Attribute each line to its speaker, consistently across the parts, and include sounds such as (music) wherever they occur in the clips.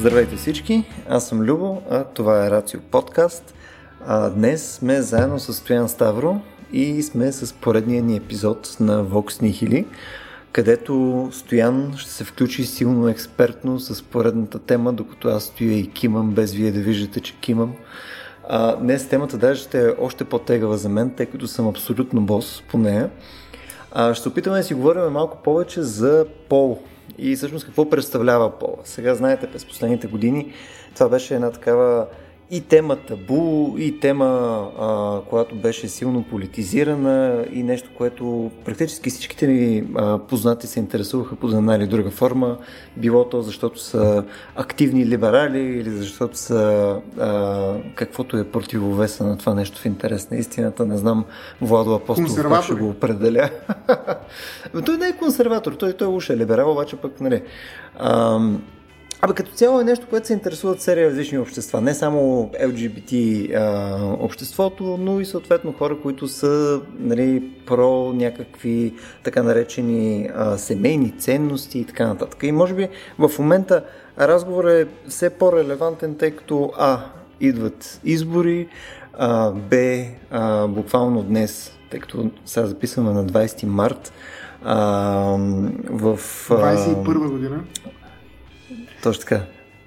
Speaker 1: Здравейте всички, аз съм Любо, а това е Рацио подкаст. А, днес сме заедно с Стоян Ставро и сме с поредния ни епизод на Vox Nihili, където Стоян ще се включи силно експертно с поредната тема, докато аз стоя и кимам, без вие да виждате, че кимам. А, днес темата даже ще е още по-тегава за мен, тъй като съм абсолютно бос по нея. А, ще опитаме да си говорим малко повече за пол и всъщност какво представлява пола. Сега знаете, през последните години това беше една такава и тема табу, и тема, а, която беше силно политизирана и нещо, което практически всичките ни а, познати се интересуваха по една или друга форма. Било то защото са активни либерали или защото са а, каквото е противовеса на това нещо в интерес на истината. Не знам Владо Апостолов как ще го определя. (laughs) той не е консерватор, той, той уж е либерал, обаче пък, нали... А, Абе, като цяло е нещо, което се интересуват серия различни общества. Не само LGBT а, обществото, но и съответно хора, които са нали, про някакви така наречени а, семейни ценности и така нататък. И може би в момента разговорът е все по-релевантен, тъй като А. Идват избори, а, Б. А, буквално днес, тъй като сега записваме на 20 март, а, в...
Speaker 2: А, 21 година.
Speaker 1: Точно така.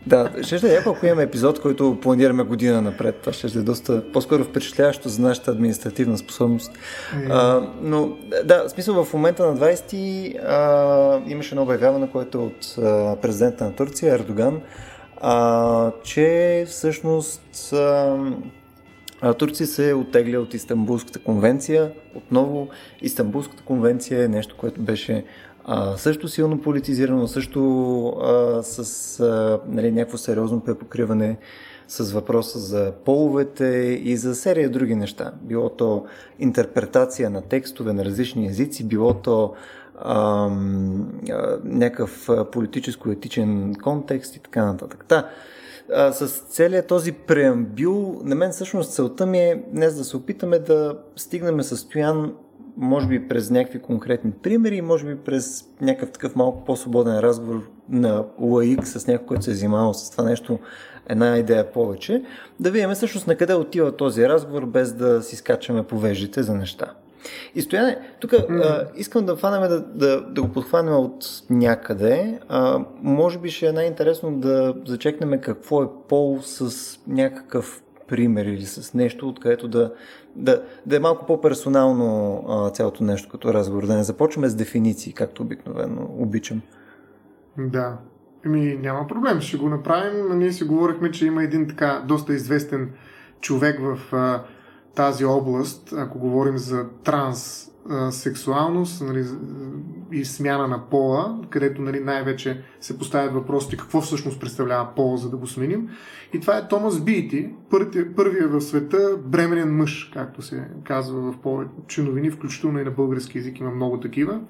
Speaker 1: Да, ще ще е яко, ако имаме епизод, който планираме година напред. Това ще е доста по-скоро впечатляващо за нашата административна способност. Mm. А, но да, в смисъл в момента на 20 а, имаше едно обявяване, което е от а, президента на Турция, Ердоган, а, че всъщност а, Турция се е оттегля от Истанбулската конвенция. Отново Истанбулската конвенция е нещо, което беше също силно политизирано, също а, с а, нали, някакво сериозно препокриване с въпроса за половете и за серия други неща. Било то интерпретация на текстове на различни езици, било то а, а, някакъв политическо-етичен контекст и така нататък. Та, а, с целият този преамбил, на мен всъщност целта ми е днес да се опитаме да стигнем състоян може би през някакви конкретни примери, може би през някакъв такъв малко по-свободен разговор на лаик с някой, който се е занимавал с това нещо една идея повече, да видим всъщност на къде отива този разговор, без да си скачаме по вежите за неща. И стояне, тук mm. искам да фанем да, да, да го подхванем от някъде. А, може би ще е най-интересно да зачекнем какво е пол с някакъв пример или с нещо, откъдето да, да, да е малко по-персонално а, цялото нещо като разговор. Да не започваме с дефиниции, както обикновено обичам.
Speaker 2: Да. Ами няма проблем, ще го направим. Ние си говорихме, че има един така доста известен човек в а, тази област, ако говорим за транс сексуалност нали, и смяна на пола, където нали, най-вече се поставят въпросите какво всъщност представлява пола, за да го сменим. И това е Томас Бийти, първият в света бременен мъж, както се казва в повече новини, включително и на български язик има много такива,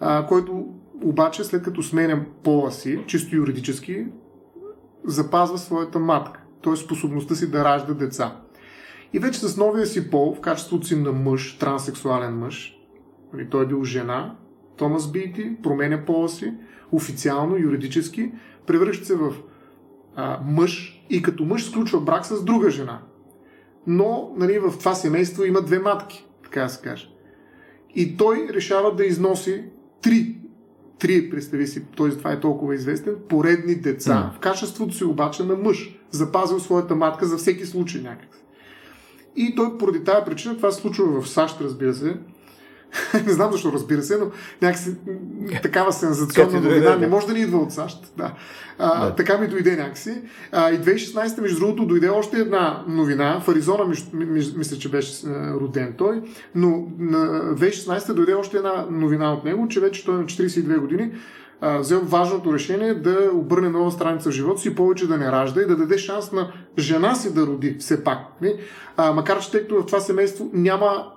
Speaker 2: а, който обаче след като сменя пола си, чисто юридически, запазва своята матка, т.е. способността си да ражда деца. И вече с новия си пол, в качеството си на мъж, транссексуален мъж, нали, той е бил жена, Томас Бийти променя пола си, официално, юридически, превръща се в а, мъж и като мъж сключва брак с друга жена. Но нали, в това семейство има две матки, така да се каже. И той решава да износи три, три, представи си, т.е. това е толкова известен, поредни деца, mm. в качеството си обаче на мъж. Запазил своята матка за всеки случай някак. И той поради тази причина, това се случва в САЩ, разбира се, (laughs) не знам защо, разбира се, но някакси такава сензационна новина не може да ни идва от САЩ. Да. А, да. Така ми дойде някакси. А, и 2016, между другото, дойде още една новина. В Аризона, мисля, че беше роден той, но на 2016 дойде още една новина от него, че вече той е на 42 години а, взел важното решение да обърне нова страница в живота си, повече да не ражда и да даде шанс на жена си да роди все пак. А, макар, че тъй като в това семейство няма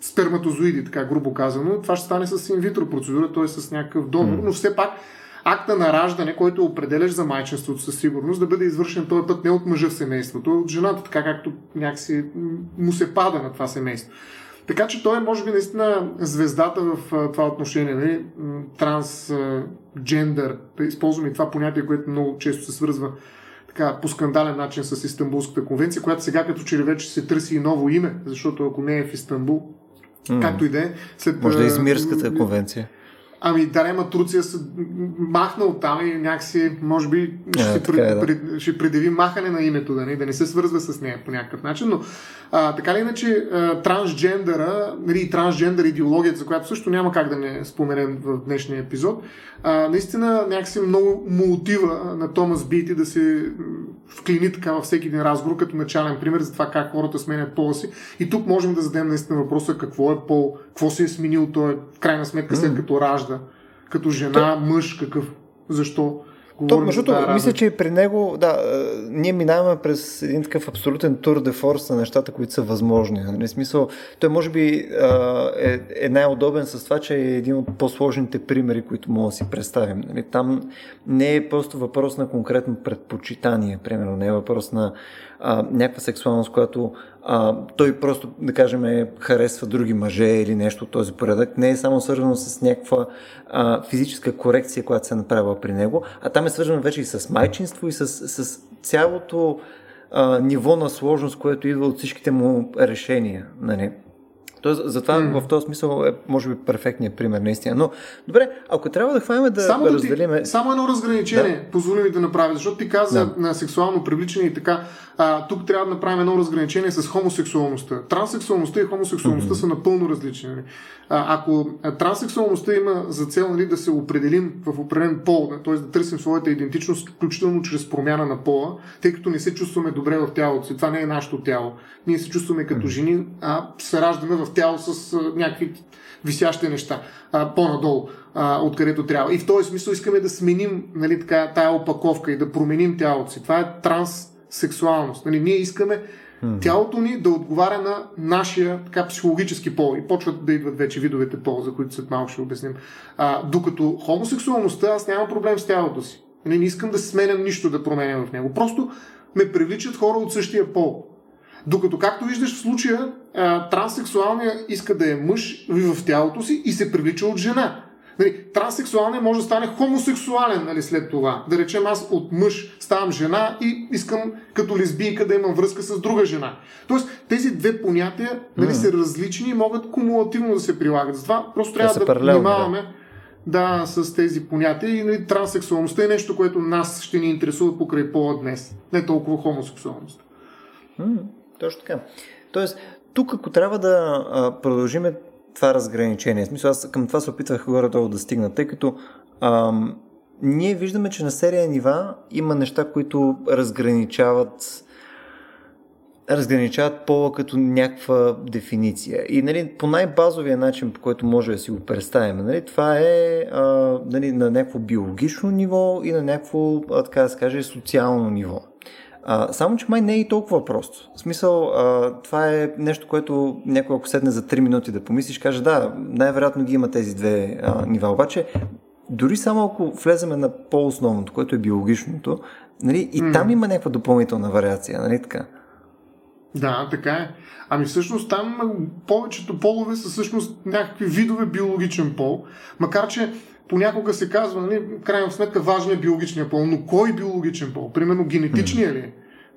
Speaker 2: сперматозоиди, така грубо казано, това ще стане с инвитро процедура, т.е. с някакъв донор, но все пак акта на раждане, който определяш за майчинството със сигурност, да бъде извършен този път не от мъжа в семейството, а от жената, така както някакси му се пада на това семейство. Така че той е, може би, наистина звездата в а, това отношение. Нали? Трансджендър. Да използваме и това понятие, което много често се свързва така, по скандален начин с Истанбулската конвенция, която сега като че ли вече се търси и ново име, защото ако не е в Истанбул, mm. както и да е.
Speaker 1: След, Може да е Измирската конвенция.
Speaker 2: Ами Дарема Турция се махна от там и някакси, може би, ще, yeah, пред, е, да. пред, ще предяви махане на името, да не, да не се свързва с нея по някакъв начин. Но а, така ли иначе, а, трансджендъра, нали, трансджендър идеологията, за която също няма как да не споменем в днешния епизод, а, наистина някакси много му отива на Томас Бити да се вклини така във всеки един разговор, като начален пример за това как хората сменят пола си. И тук можем да зададем наистина въпроса какво е пол, какво се е сменил той, в крайна сметка след като ражда, като жена, мъж, какъв, защо.
Speaker 1: То, между другото, мисля, че при него, да, ние минаваме през един такъв абсолютен тур де форс на нещата, които са възможни. Нали? Смисъл, той може би е, е най-удобен с това, че е един от по-сложните примери, които мога да си представим. Нали? Там не е просто въпрос на конкретно предпочитание, примерно, не е въпрос на а, някаква сексуалност, която а, той просто, да кажем, е, харесва други мъже или нещо от този порядък. Не е само свързано с някаква а, физическа корекция, която се е направила при него, а там е свързано вече и с майчинство и с, с цялото а, ниво на сложност, което идва от всичките му решения. Нали? Тоест, затова mm. в този смисъл е, може би, перфектният пример, наистина. Но, добре, ако трябва да хванем да, само да разделиме...
Speaker 2: Ти, само едно разграничение, да. позволи ми да направя, защото ти каза да. на сексуално привличане и така. А, тук трябва да направим едно разграничение с хомосексуалността. Транссексуалността и хомосексуалността mm-hmm. са напълно различни. Нали? А, ако транссексуалността има за цел нали, да се определим в определен пол, т.е. да търсим своята идентичност, включително чрез промяна на пола, тъй като не се чувстваме добре в тялото си. Това не е нашето тяло. Ние се чувстваме като жени, а се раждаме в тяло с а, някакви висящи неща а, по-надолу, а, откъдето трябва. И в този смисъл искаме да сменим нали, така, тая опаковка и да променим тялото си. Това е транссексуалност. Нали, ние искаме mm-hmm. тялото ни да отговаря на нашия така, психологически пол. И почват да идват вече видовете пол, за които след малко ще обясним. А, докато хомосексуалността, аз нямам проблем с тялото си. Нали, не искам да сменям нищо да променям в него. Просто ме привличат хора от същия пол. Докато, както виждаш в случая, транссексуалният иска да е мъж в тялото си и се привлича от жена. Нали, транссексуалният може да стане хомосексуален нали, след това. Да речем аз от мъж ставам жена и искам като лесбийка да имам връзка с друга жена. Тоест тези две понятия нали, mm. са различни и могат кумулативно да се прилагат. Затова просто трябва да, да внимаваме да. да, с тези понятия и нали, транссексуалността е нещо, което нас ще ни интересува покрай пола днес. Не толкова хомосексуалност.
Speaker 1: Mm. Точно така. Тоест, тук ако трябва да а, продължиме това разграничение, в смисъл аз към това се опитвах горе-долу да стигна, тъй като ам, ние виждаме, че на серия нива има неща, които разграничават разграничават пола като някаква дефиниция. И нали, по най-базовия начин, по който може да си го представим, нали, това е а, нали, на някакво биологично ниво и на някакво, а, така да се каже, социално ниво. А, само, че май не е и толкова просто. В смисъл, а, това е нещо, което някой ако седне за 3 минути да помислиш, каже да, най-вероятно ги има тези две а, нива. Обаче, дори само ако влеземе на по-основното, което е биологичното, нали, и mm. там има някаква допълнителна вариация, нали така?
Speaker 2: Да, така е. Ами всъщност там повечето полове са всъщност някакви видове биологичен пол, макар че понякога се казва, нали, крайна сметка важен е биологичния пол, но кой биологичен пол? Примерно генетичния ли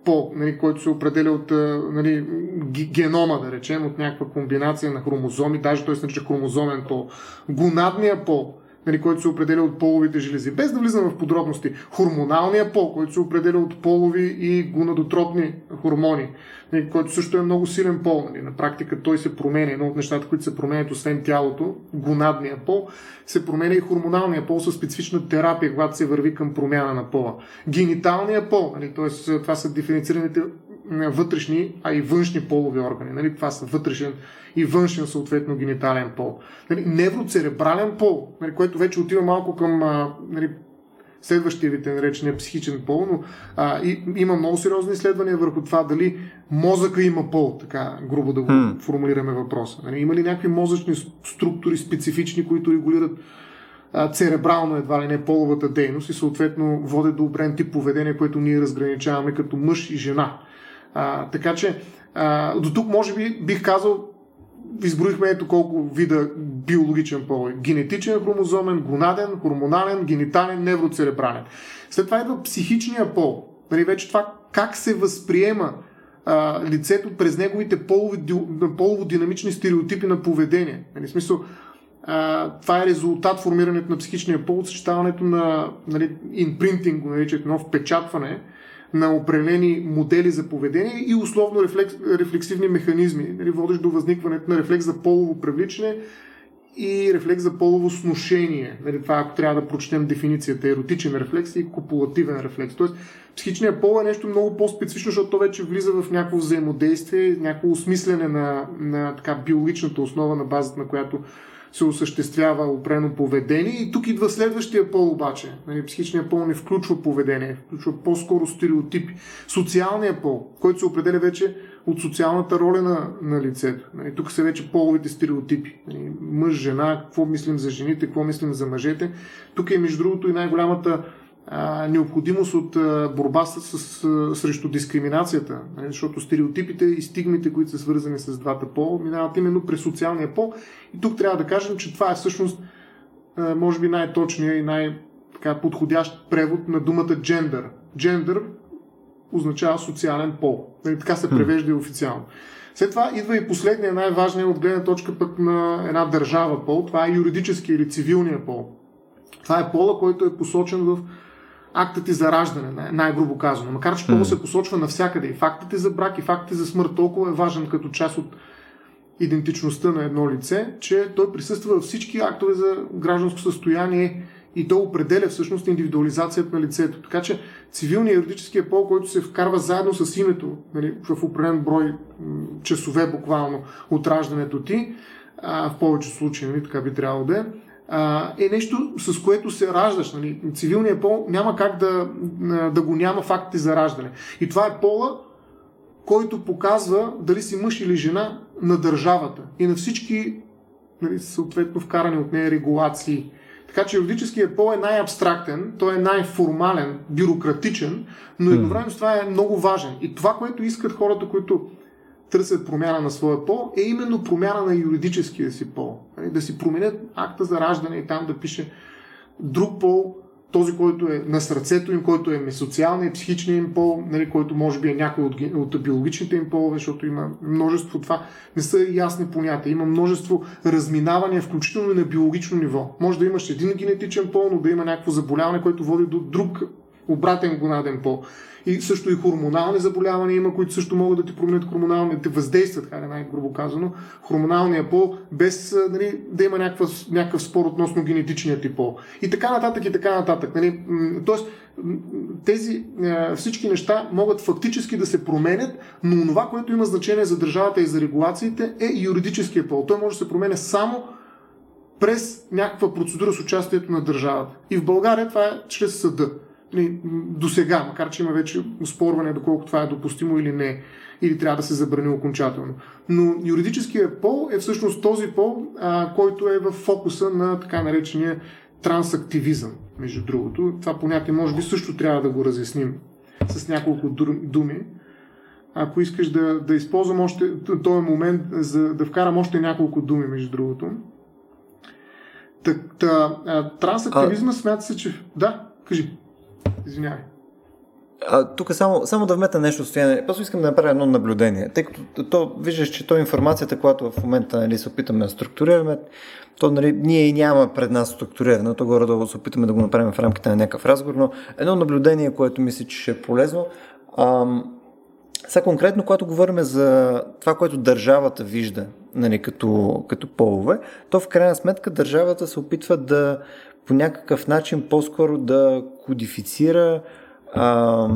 Speaker 2: пол, нали, който се определя от нали, генома, да речем, от някаква комбинация на хромозоми, даже той се нарича хромозомен пол. Гонадния пол, нали, който се определя от половите желези. Без да влизам в подробности, хормоналния пол, който се определя от полови и гонадотропни хормони, който също е много силен пол. Нали. На практика той се променя. Едно от нещата, които се променят, освен тялото, гонадния пол, се променя и хормоналния пол със специфична терапия, когато се върви към промяна на пола. Гениталния пол, нали, т.е. това са диференцираните вътрешни, а и външни полови органи. Нали? Това са вътрешен и външен, съответно, генитален пол. Нали? Невроцеребрален пол, нали? което вече отива малко към нали, следващия вид, наречения психичен пол, но а, и, има много сериозни изследвания върху това дали мозъка има пол, така грубо да го hmm. формулираме въпроса. Нали? Има ли някакви мозъчни структури специфични, които регулират а, церебрално едва ли не половата дейност и съответно водят до обрен тип поведение, което ние разграничаваме като мъж и жена. А, така че а, до тук може би бих казал изброихме ето колко вида биологичен пол. Генетичен хромозомен, гонаден, хормонален, генитален, невроцеребрален. След това идва психичния пол. Нали, вече това как се възприема а, лицето през неговите полови, полово-динамични стереотипи на поведение. Нали, в смисъл, а, това е резултат формирането на психичния пол, съчетаването на нали, импринтинг, го наричат едно впечатване на определени модели за поведение и условно рефлекс, рефлексивни механизми, нали, водещ до възникването на рефлекс за полово привличане и рефлекс за полово сношение. Нали, това ако трябва да прочетем дефиницията еротичен рефлекс и копулативен рефлекс. Тоест, психичният пол е нещо много по-специфично, защото то вече влиза в някакво взаимодействие, някакво осмислене на, на така, биологичната основа, на базата на която се осъществява опрено поведение. И тук идва следващия пол обаче. Нали, психичният пол не включва поведение, включва по-скоро стереотипи. Социалният пол, който се определя вече от социалната роля на, на лицето. Нали, тук са вече половите стереотипи. Нали, мъж, жена, какво мислим за жените, какво мислим за мъжете. Тук е между другото и най-голямата а, необходимост от а, борба с, с, срещу дискриминацията, нали, защото стереотипите и стигмите, които са свързани с двата пола, минават именно през социалния пол. И тук трябва да кажем, че това е всъщност, а, може би, най-точният и най-подходящ превод на думата джендър. Джендър означава социален пол. Нали, така се превежда и официално. След това идва и последния, най-важният от гледна точка пък на една държава пол. Това е юридически или цивилния пол. Това е пола, който е посочен в актът ти за раждане, най-грубо казано. Макар, че mm. се посочва навсякъде. И фактите за брак, и фактите за смърт толкова е важен като част от идентичността на едно лице, че той присъства във всички актове за гражданско състояние и то определя всъщност индивидуализацията на лицето. Така че цивилният юридическия пол, който се вкарва заедно с името нали, в определен брой часове буквално от раждането ти, а, в повече случаи, нали, така би трябвало да е, е нещо, с което се раждаш. Нали? Цивилният пол няма как да, да го няма фактите за раждане. И това е пола, който показва дали си мъж или жена на държавата и на всички нали, съответно вкарани от нея регулации. Така че юридическият пол е най-абстрактен, той е най-формален, бюрократичен, но едновременно с това е много важен. И това, което искат хората, които търсят промяна на своя пол, е именно промяна на юридическия си пол. Нали, да си променят акта за раждане и там да пише друг пол, този, който е на сърцето им, който е социалния и психичния им пол, нали, който може би е някой от, от биологичните им полове, защото има множество това. Не са ясни понятия. Има множество разминавания, включително и на биологично ниво. Може да имаш един генетичен пол, но да има някакво заболяване, което води до друг обратен гонаден пол. И също и хормонални заболявания има, които също могат да ти променят хормонално, да те въздействат, така най-грубо казано, хормоналния пол, без нали, да има някакъв, някакъв спор относно генетичния ти пол. И така нататък, и така нататък. Нали. Тоест, тези всички неща могат фактически да се променят, но това, което има значение за държавата и за регулациите е юридическия пол. Той може да се променя само през някаква процедура с участието на държавата. И в България това е чрез съда до сега, макар че има вече спорване доколко това е допустимо или не, или трябва да се забрани окончателно. Но юридическия пол е всъщност този пол, а, който е в фокуса на така наречения трансактивизъм, между другото. Това понятие може би също трябва да го разясним с няколко думи. Ако искаш да, да използвам още този момент, за да вкарам още няколко думи, между другото. трансактивизма смята се, че... Да, кажи. Извинявай.
Speaker 1: А, тук само, само да вмета нещо стояне. Просто искам да направя едно наблюдение. Тъй като то, виждаш, че то информацията, която в момента нали, се опитаме да структурираме, то нали, ние и няма пред нас структуриране, то горе-долу се опитаме да го направим в рамките на някакъв разговор, но едно наблюдение, което мисля, че ще е полезно. Ам, сега конкретно, когато говорим за това, което държавата вижда нали, като, като полове, то в крайна сметка държавата се опитва да по някакъв начин по-скоро да кодифицира а,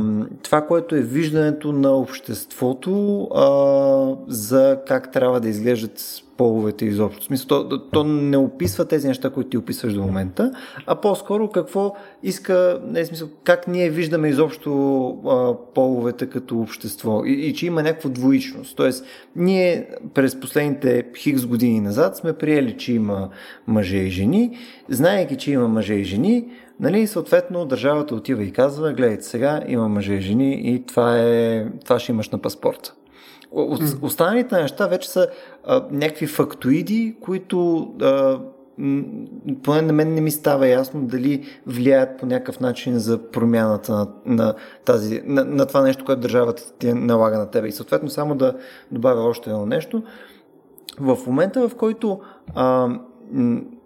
Speaker 1: това, което е виждането на обществото а, за как трябва да изглеждат половете изобщо. В смисъл, то, то не описва тези неща, които ти описваш до момента, а по-скоро какво иска, не е смисъл, как ние виждаме изобщо а, половете като общество и, и че има някаква двоичност. Тоест, ние през последните хикс години назад сме приели, че има мъже и жени, знаеки, че има мъже и жени, Нали, съответно, държавата отива и казва, гледайте сега, има мъже и жени и това, е, това ще имаш на паспорта. Останалите неща вече са а, някакви фактоиди, които а, поне на мен не ми става ясно дали влияят по някакъв начин за промяната на, на, тази, на, на това нещо, което държавата ти налага на тебе. И съответно само да добавя още едно нещо. В момента, в който а,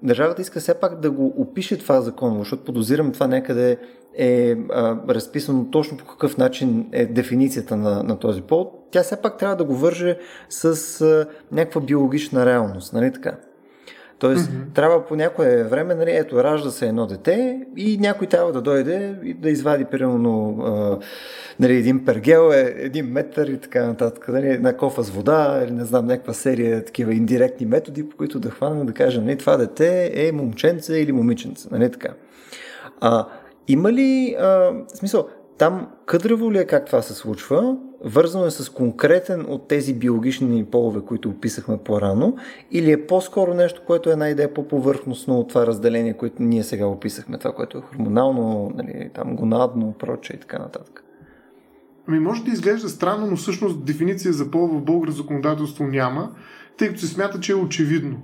Speaker 1: държавата иска все пак да го опише това законово, защото подозирам това някъде е а, разписано точно по какъв начин е дефиницията на, на този пол, тя все пак трябва да го върже с а, някаква биологична реалност, нали така? Тоест, mm-hmm. трябва по някое време, нали, ето, ражда се едно дете и някой трябва да дойде и да извади, примерно, а, нали, един пергел, е, един метър и така нататък, нали, една кофа с вода или не знам, някаква серия такива индиректни методи, по които да хванем да кажем, нали, това дете е момченце или момиченце, нали така. А, има ли, а, смисъл, там къдрево ли е как това се случва? Вързано е с конкретен от тези биологични полове, които описахме по-рано, или е по-скоро нещо, което е една идея по-повърхностно от това разделение, което ние сега описахме, това, което е хормонално, нали, там гонадно, проче и така нататък?
Speaker 2: Ами може да изглежда странно, но всъщност дефиниция за пол в българ законодателство няма, тъй като се смята, че е очевидно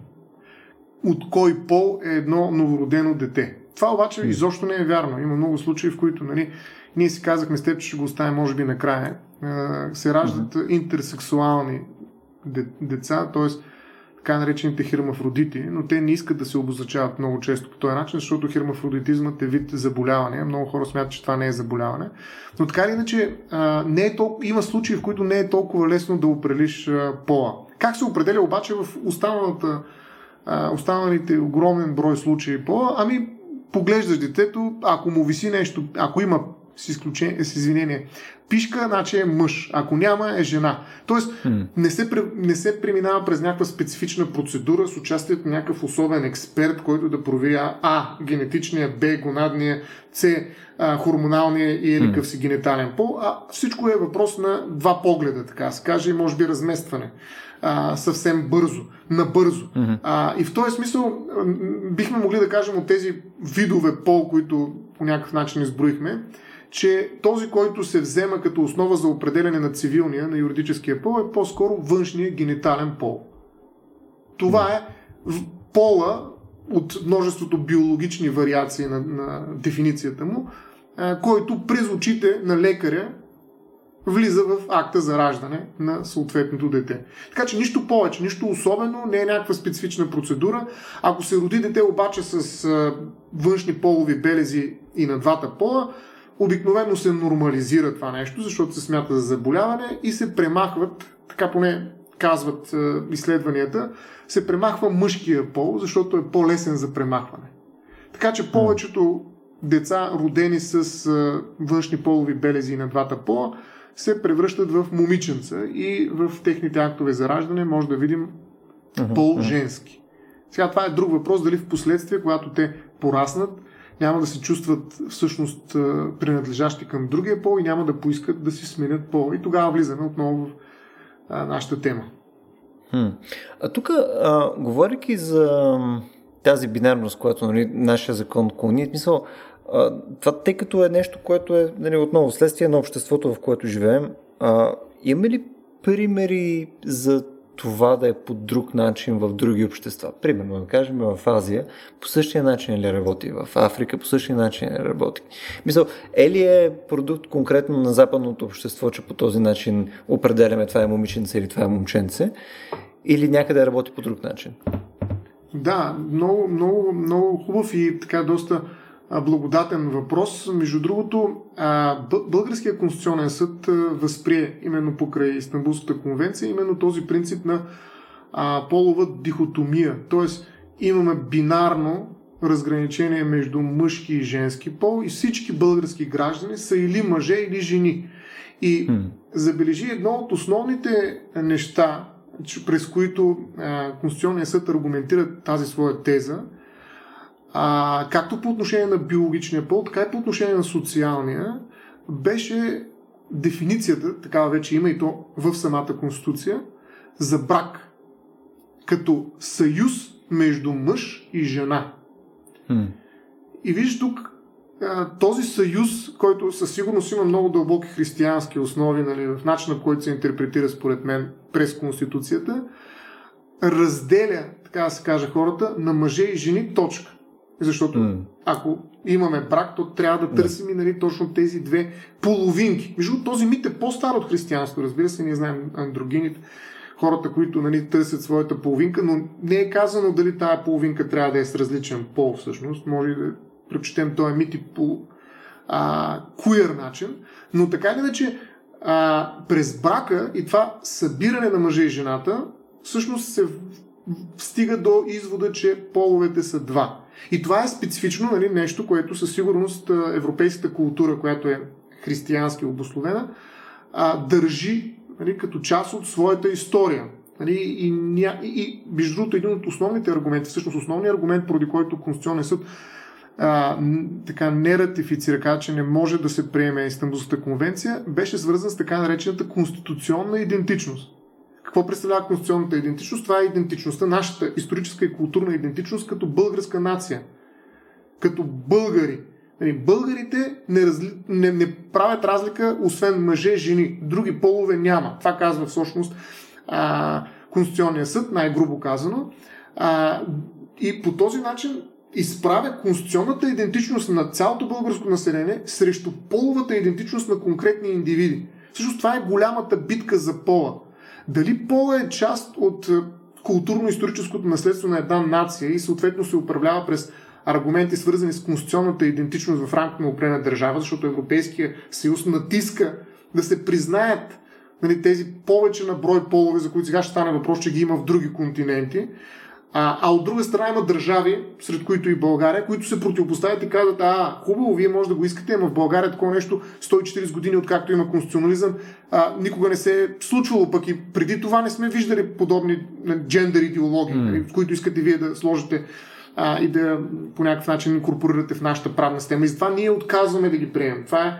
Speaker 2: от кой пол е едно новородено дете. Това обаче изобщо не е вярно. Има много случаи, в които нали, ние си казахме с теб, че ще го оставим може би накрая. Се раждат mm-hmm. интерсексуални деца, т.е. така наречените хермафродити, но те не искат да се обозначават много често по този начин, защото хермафродитизмът е вид заболяване. Много хора смятат, че това не е заболяване. Но така или иначе, не е толкова, има случаи, в които не е толкова лесно да определиш пола. Как се определя обаче в останалата, останалите огромен брой случаи пола? Ами, поглеждаш детето, ако му виси нещо, ако има с, изключение, с извинение, пишка, значи е мъж. Ако няма, е жена. Тоест, mm. не, се, не се преминава през някаква специфична процедура с участието на някакъв особен експерт, който да провери А, генетичния, Б, гонадния, С, а, хормоналния и еликъв си генетален пол, а всичко е въпрос на два погледа, така се каже, и може би разместване. А, съвсем бързо, набързо. Mm-hmm. А, и в този смисъл бихме могли да кажем от тези видове пол, които по някакъв начин изброихме, че този, който се взема като основа за определене на цивилния, на юридическия пол, е по-скоро външния генитален пол. Това е пола от множеството биологични вариации на, на дефиницията му, който през очите на лекаря влиза в акта за раждане на съответното дете. Така че нищо повече, нищо особено, не е някаква специфична процедура. Ако се роди дете обаче с външни полови белези и на двата пола, обикновено се нормализира това нещо, защото се смята за заболяване и се премахват, така поне казват е, изследванията, се премахва мъжкия пол, защото е по-лесен за премахване. Така че повечето деца, родени с е, външни полови белези на двата пола, се превръщат в момиченца и в техните актове за раждане може да видим пол женски. Сега това е друг въпрос, дали в последствие, когато те пораснат, няма да се чувстват всъщност принадлежащи към другия пол и няма да поискат да си сменят пол. И тогава влизаме отново в а, нашата тема.
Speaker 1: Хм. А тук, говоряки за тази бинарност, която нали, нашия закон клони, мисъл, а, това тъй като е нещо, което е нали, отново следствие на обществото, в което живеем, а, има ли примери за това да е по друг начин в други общества. Примерно, да кажем, в Азия по същия начин ли работи, в Африка по същия начин ли работи. Мисъл, е ли е продукт конкретно на западното общество, че по този начин определяме това е момиченце или това е момченце, или някъде работи по друг начин?
Speaker 2: Да, много, много, много хубав и така доста благодатен въпрос. Между другото, Българския конституционен съд възприе именно покрай Истанбулската конвенция именно този принцип на полова дихотомия. Тоест, имаме бинарно разграничение между мъжки и женски пол и всички български граждани са или мъже, или жени. И забележи едно от основните неща, през които Конституционният съд аргументира тази своя теза, а, както по отношение на биологичния пол, така и по отношение на социалния, беше дефиницията, такава вече има и то в самата Конституция, за брак като съюз между мъж и жена.
Speaker 1: Hmm.
Speaker 2: И виж тук този съюз, който със сигурност има много дълбоки християнски основи нали, в начина, по който се интерпретира според мен през Конституцията, разделя, така да се каже, хората на мъже и жени точка. Защото mm. ако имаме брак, то трябва да търсим и нали, точно тези две половинки. Между този мит е по-стар от християнство, разбира се, ние знаем андрогините, хората, които нали, търсят своята половинка, но не е казано дали тая половинка трябва да е с различен пол всъщност. Може да прочетем този мит и по а, куер начин, но така или иначе а, през брака и това събиране на мъже и жената всъщност се стига до извода, че половете са два. И това е специфично нали, нещо, което със сигурност европейската култура, която е християнски обословена, а, държи нали, като част от своята история. Нали, и, и, и между другото, един от основните аргументи, всъщност основният аргумент, поради който Конституционен съд а, така не ратифицира, каза, че не може да се приеме Истанбулската конвенция, беше свързан с така наречената конституционна идентичност. Какво представлява конституционната идентичност? Това е идентичността, нашата историческа и културна идентичност като българска нация. Като българи. Нали, българите не, разли... не, не правят разлика, освен мъже, жени. Други полове няма. Това казва всъщност а, Конституционния съд, най-грубо казано. А, и по този начин изправя конституционната идентичност на цялото българско население срещу половата идентичност на конкретни индивиди. Всъщност това е голямата битка за пола. Дали пола е част от е, културно-историческото наследство на една нация и съответно се управлява през аргументи, свързани с конституционната идентичност в рамките на определена държава, защото Европейския съюз натиска да се признаят нали, тези повече на брой полове, за които сега ще стане въпрос, че ги има в други континенти. А, а от друга страна има държави, сред които и България, които се противопоставят и казват, а, хубаво, вие може да го искате, но в България такова нещо 140 години, откакто има конституционализъм, а, никога не се е случвало, пък и преди това не сме виждали подобни джендър идеологии, mm. в които искате вие да сложите а, и да по някакъв начин инкорпорирате в нашата правна система. И затова ние отказваме да ги приемем. Това е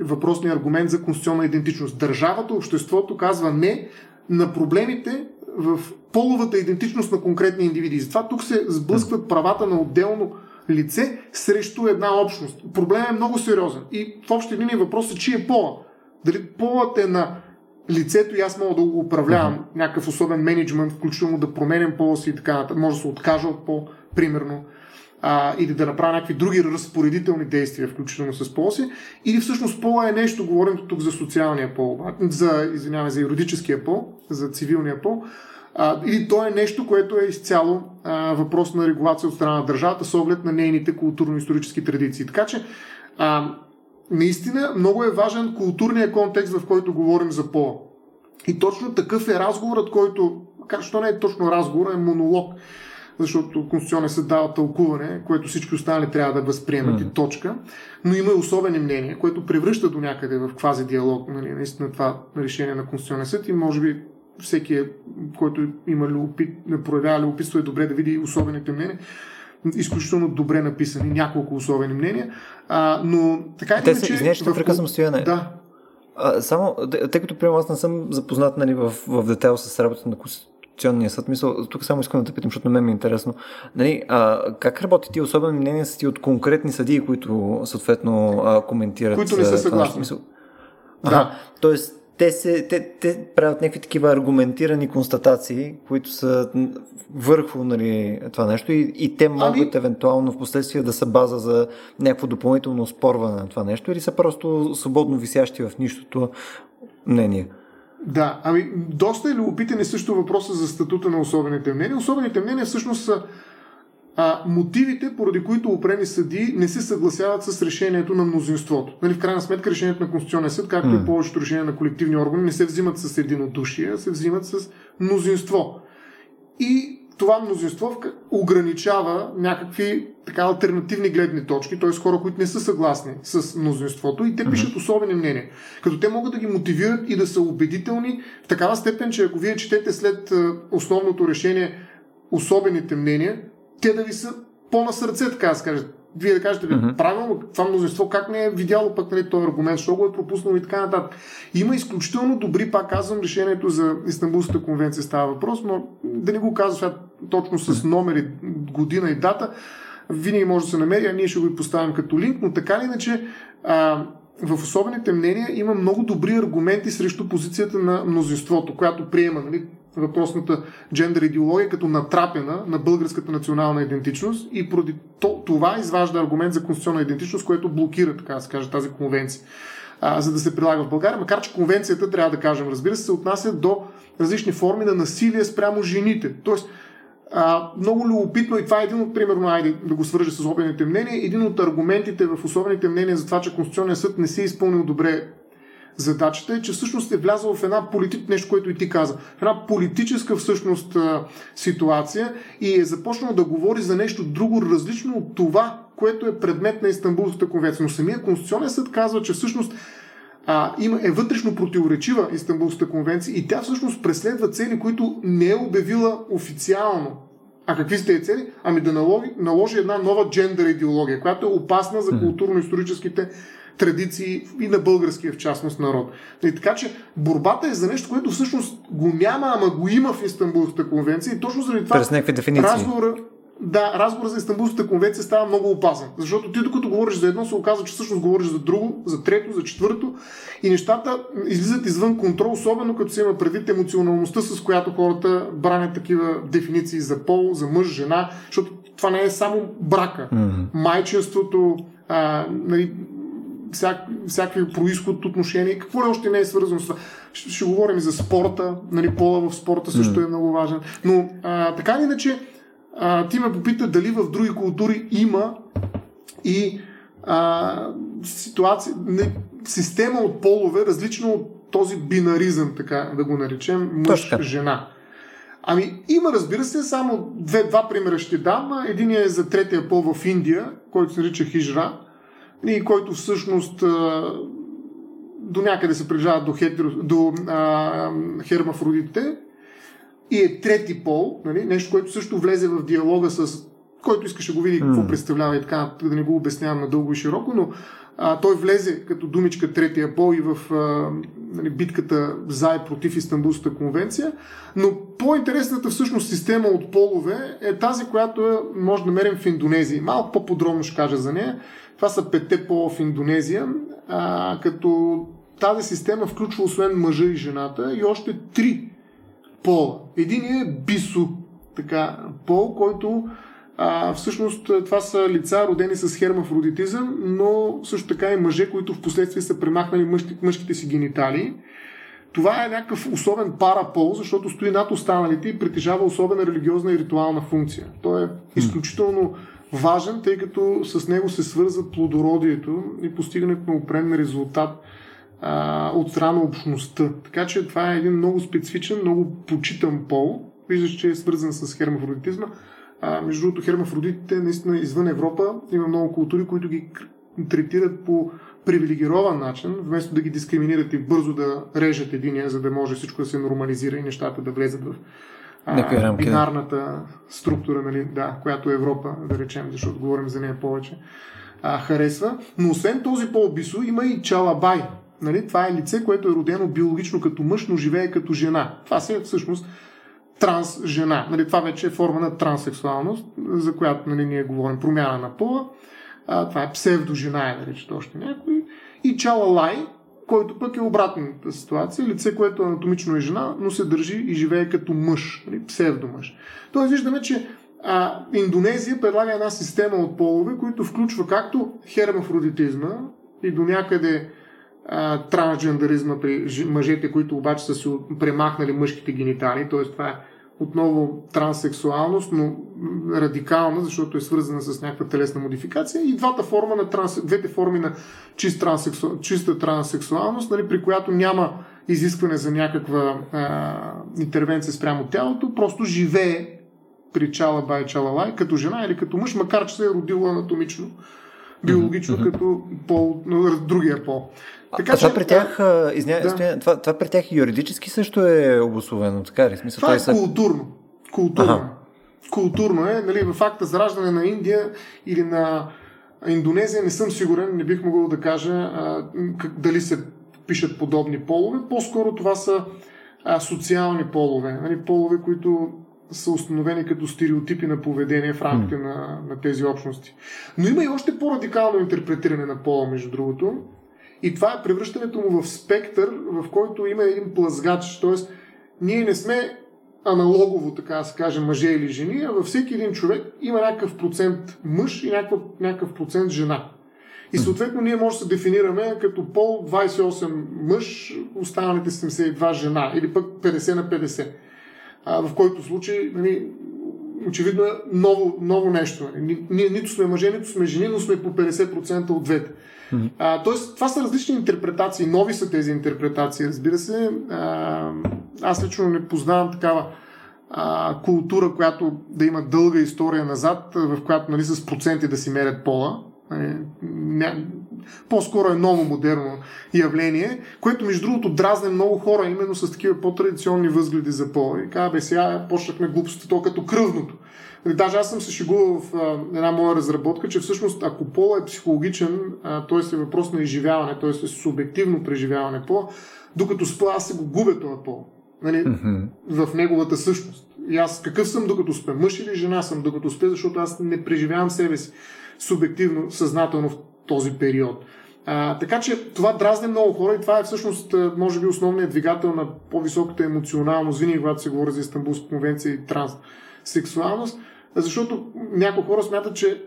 Speaker 2: въпросният аргумент за конституционна идентичност. Държавата, обществото казва не на проблемите в половата идентичност на конкретни индивиди. Затова тук се сблъскват правата на отделно лице срещу една общност. Проблемът е много сериозен. И в общи линии въпросът е, чи е пола. Дали полът е на лицето и аз мога да го управлявам, uh-huh. някакъв особен менеджмент, включително да променям пола си и така нататък. Може да се откажа от пол, примерно, а, или да направя някакви други разпоредителни действия, включително с пола си. Или всъщност пола е нещо, говорим тук за социалния пол, за, извиняваме, за юридическия пол, за цивилния пол. А, или то е нещо, което е изцяло а, въпрос на регулация от страна на държавата с оглед на нейните културно-исторически традиции. Така че, а, наистина, много е важен културният контекст, в който говорим за пола. И точно такъв е разговорът, който, що не е точно разговор, е монолог. Защото Конституционен съд дава тълкуване, което всички останали трябва да възприемат mm. и точка. Но има и особени мнения, което превръща до някъде в квази диалог, нали, наистина това решение на Конституционен съд и може би всеки, е, който има любопит, проявява любопитство, е добре да види особените мнения. Изключително добре написани, няколко особени мнения. А, но така
Speaker 1: Те са, извиня, ще прекъсвам стояне.
Speaker 2: Да.
Speaker 1: А, само, тъй като приема аз не съм запознат нали, в, в детайл с работата на Конституционния съд, мисъл, тук само искам да те питам, защото на мен ми е интересно. Нали, а, как работи ти особени мнения са ти от конкретни съдии, които съответно а, коментират?
Speaker 2: Които не са съгласни.
Speaker 1: Мисъл? Да. Ага, тоест, те, се, те, те правят някакви такива аргументирани констатации, които са върху нали, това нещо и, и те ами- могат ами... евентуално в последствие да са база за някакво допълнително спорване на това нещо или са просто свободно висящи в нищото мнение.
Speaker 2: Да, ами доста е любопитен и също въпроса за статута на особените мнения. Особените мнения всъщност са а, мотивите, поради които опрени съди не се съгласяват с решението на мнозинството. Нали, в крайна сметка решението на Конституционния съд, както mm. и повечето решения на колективни органи, не се взимат с единодушие, а се взимат с мнозинство. И това мнозинство ограничава някакви така альтернативни гледни точки, т.е. хора, които не са съгласни с мнозинството и те пишат особени мнения. Като те могат да ги мотивират и да са убедителни в такава степен, че ако вие четете след основното решение особените мнения, те да ви са по-на сърце, така да се каже. Вие да кажете, uh-huh. правилно, това мнозинство как не е видяло пък нали, този аргумент, защо го е пропуснало и така нататък. Има изключително добри, пак казвам, решението за Истанбулската конвенция става въпрос, но да не го казвам сега точно с номери, година и дата. винаги може да се намери, а ние ще го поставим като линк, но така или иначе а, в особените мнения има много добри аргументи срещу позицията на мнозинството, която приема нали, въпросната джендър идеология като натрапена на българската национална идентичност и поради това изважда аргумент за конституционна идентичност, което блокира, така да се каже, тази конвенция за да се прилага в България, макар че конвенцията, трябва да кажем, разбира се, се отнася до различни форми на насилие спрямо жените. Тоест, много любопитно и това е един от, примерно, айде да го свържа с особените мнения, един от аргументите в особените мнения за това, че Конституционният съд не се е изпълнил добре задачата е, че всъщност е влязъл в една политика, нещо, което и ти каза, в една политическа всъщност ситуация и е започнал да говори за нещо друго, различно от това, което е предмет на Истанбулската конвенция. Но самия Конституционен съд казва, че всъщност а, има, е вътрешно противоречива Истанбулската конвенция и тя всъщност преследва цели, които не е обявила официално. А какви сте цели? Ами да наложи, наложи една нова джендър идеология, която е опасна за културно-историческите традиции и на българския в частност народ. И така че борбата е за нещо, което всъщност го няма, ама го има в Истанбулската конвенция и точно заради това разговора, да, разговор за Истанбулската конвенция става много опасен. Защото ти докато говориш за едно, се оказва, че всъщност говориш за друго, за трето, за четвърто и нещата излизат извън контрол, особено като се има предвид емоционалността, с която хората бранят такива дефиниции за пол, за мъж, жена, защото това не е само брака. Mm-hmm. Майчинството, а, нали, всяк, всякакви происход, отношения, какво ли още не е свързано с това. Ще, ще говорим и за спорта, нали, пола в спорта също mm. е много важен. Но а, така или иначе, а, ти ме попита дали в други култури има и а, ситуация, не, система от полове, различна от този бинаризъм, така да го наречем, мъж-жена. Ами има, разбира се, само две, два примера ще дам. Единият е за третия пол в Индия, който се нарича хижра и който всъщност до някъде се приближава до, хетеро, до а, хермафродитите и е трети пол, нали? нещо, което също влезе в диалога с който искаше го види какво mm. представлява и така, да не го обяснявам надълго и широко, но а, той влезе като думичка третия пол и в а, нали, битката за и против Истанбулската конвенция. Но по-интересната всъщност система от полове е тази, която е, може да намерим в Индонезия. Малко по-подробно ще кажа за нея. Това са петте пола в Индонезия, а, като тази система включва освен мъжа и жената и още три пола. Един е бисо, така, пол, който а, всъщност това са лица родени с хермафродитизъм, но също така и мъже, които в последствие са премахнали мъжки, мъжките си гениталии. Това е някакъв особен парапол, защото стои над останалите и притежава особена религиозна и ритуална функция. Той е изключително важен, тъй като с него се свързва плодородието и постигането на определен резултат а, от страна на общността. Така че това е един много специфичен, много почитан пол. Виждаш, че е свързан с хермафродитизма. А, между другото, хермафродитите наистина извън Европа има много култури, които ги третират по привилегирован начин, вместо да ги дискриминират и бързо да режат единия, за да може всичко да се нормализира и нещата да влезат в а, бинарната структура, нали, да, която Европа, да речем, защото говорим за нея повече, а, харесва. Но освен този по-бисо има и чалабай. Нали? Това е лице, което е родено биологично като мъж, но живее като жена. Това се всъщност транс жена. Нали? Това вече е форма на транссексуалност, за която нали, ние говорим промяна на пола. А, това е псевдожена, е наричат още някой. И чалалай, който пък е обратната ситуация. Лице, което анатомично е жена, но се държи и живее като мъж, нали, псевдомъж. Тоест виждаме, че а, Индонезия предлага една система от полове, които включва както хермафродитизма и до някъде трансджендаризма при мъжете, които обаче са си премахнали мъжките генитали, т.е. това е отново транссексуалност, но радикална, защото е свързана с някаква телесна модификация и двата форма на транс, двете форми на чист транссексу, чиста транссексуалност, нали, при която няма изискване за някаква а, интервенция спрямо тялото, просто живее при чала бай чалалай като жена или като мъж, макар че се е родила анатомично, биологично mm-hmm. като пол, другия пол.
Speaker 1: Така, а че, това при тях, да, изня... да. това, това при тях юридически също е обословено, така ли? Смисъл,
Speaker 2: това е са... културно. Културно. Ага. Културно е, нали, в факта за раждане на Индия или на Индонезия не съм сигурен, не бих могъл да кажа а, как, дали се пишат подобни полове. По-скоро това са а, социални полове. Нали, полове, които са установени като стереотипи на поведение в рамките mm. на, на тези общности. Но има и още по-радикално интерпретиране на пола, между другото. И това е превръщането му в спектър, в който има един плъзгач. Тоест, ние не сме аналогово, така да се каже, мъже или жени, а във всеки един човек има някакъв процент мъж и някакъв, някакъв процент жена. И съответно ние може да се дефинираме като пол 28 мъж, останалите 72 жена или пък 50 на 50. А, в който случай, нали, очевидно е ново, ново нещо. Ние нито сме мъже, нито сме жени, но сме по 50% от двете. Mm-hmm. А, тоест, това са различни интерпретации. Нови са тези интерпретации, разбира се. А, аз лично не познавам такава а, култура, която да има дълга история назад, в която нали, с проценти да си мерят пола. Нали, ня... По-скоро е ново модерно явление, което между другото дразне много хора именно с такива по-традиционни възгледи за пола. И казва, бе, сега почнахме глупостта то като кръвното. Нали, даже аз съм се шегувал в а, една моя разработка, че всъщност ако пола е психологичен, т.е. е въпрос на изживяване, т.е. е субективно преживяване пола, докато спа аз се го губя този пол нали, mm-hmm. в неговата същност. И аз какъв съм докато спя? Мъж или жена съм докато спя, защото аз не преживявам себе си субективно, съзнателно в този период. А, така че това дразне много хора и това е всъщност, може би, основният двигател на по-високата емоционалност, винаги когато се говори за Истанбулска конвенция и транссексуалност защото някои хора смятат, че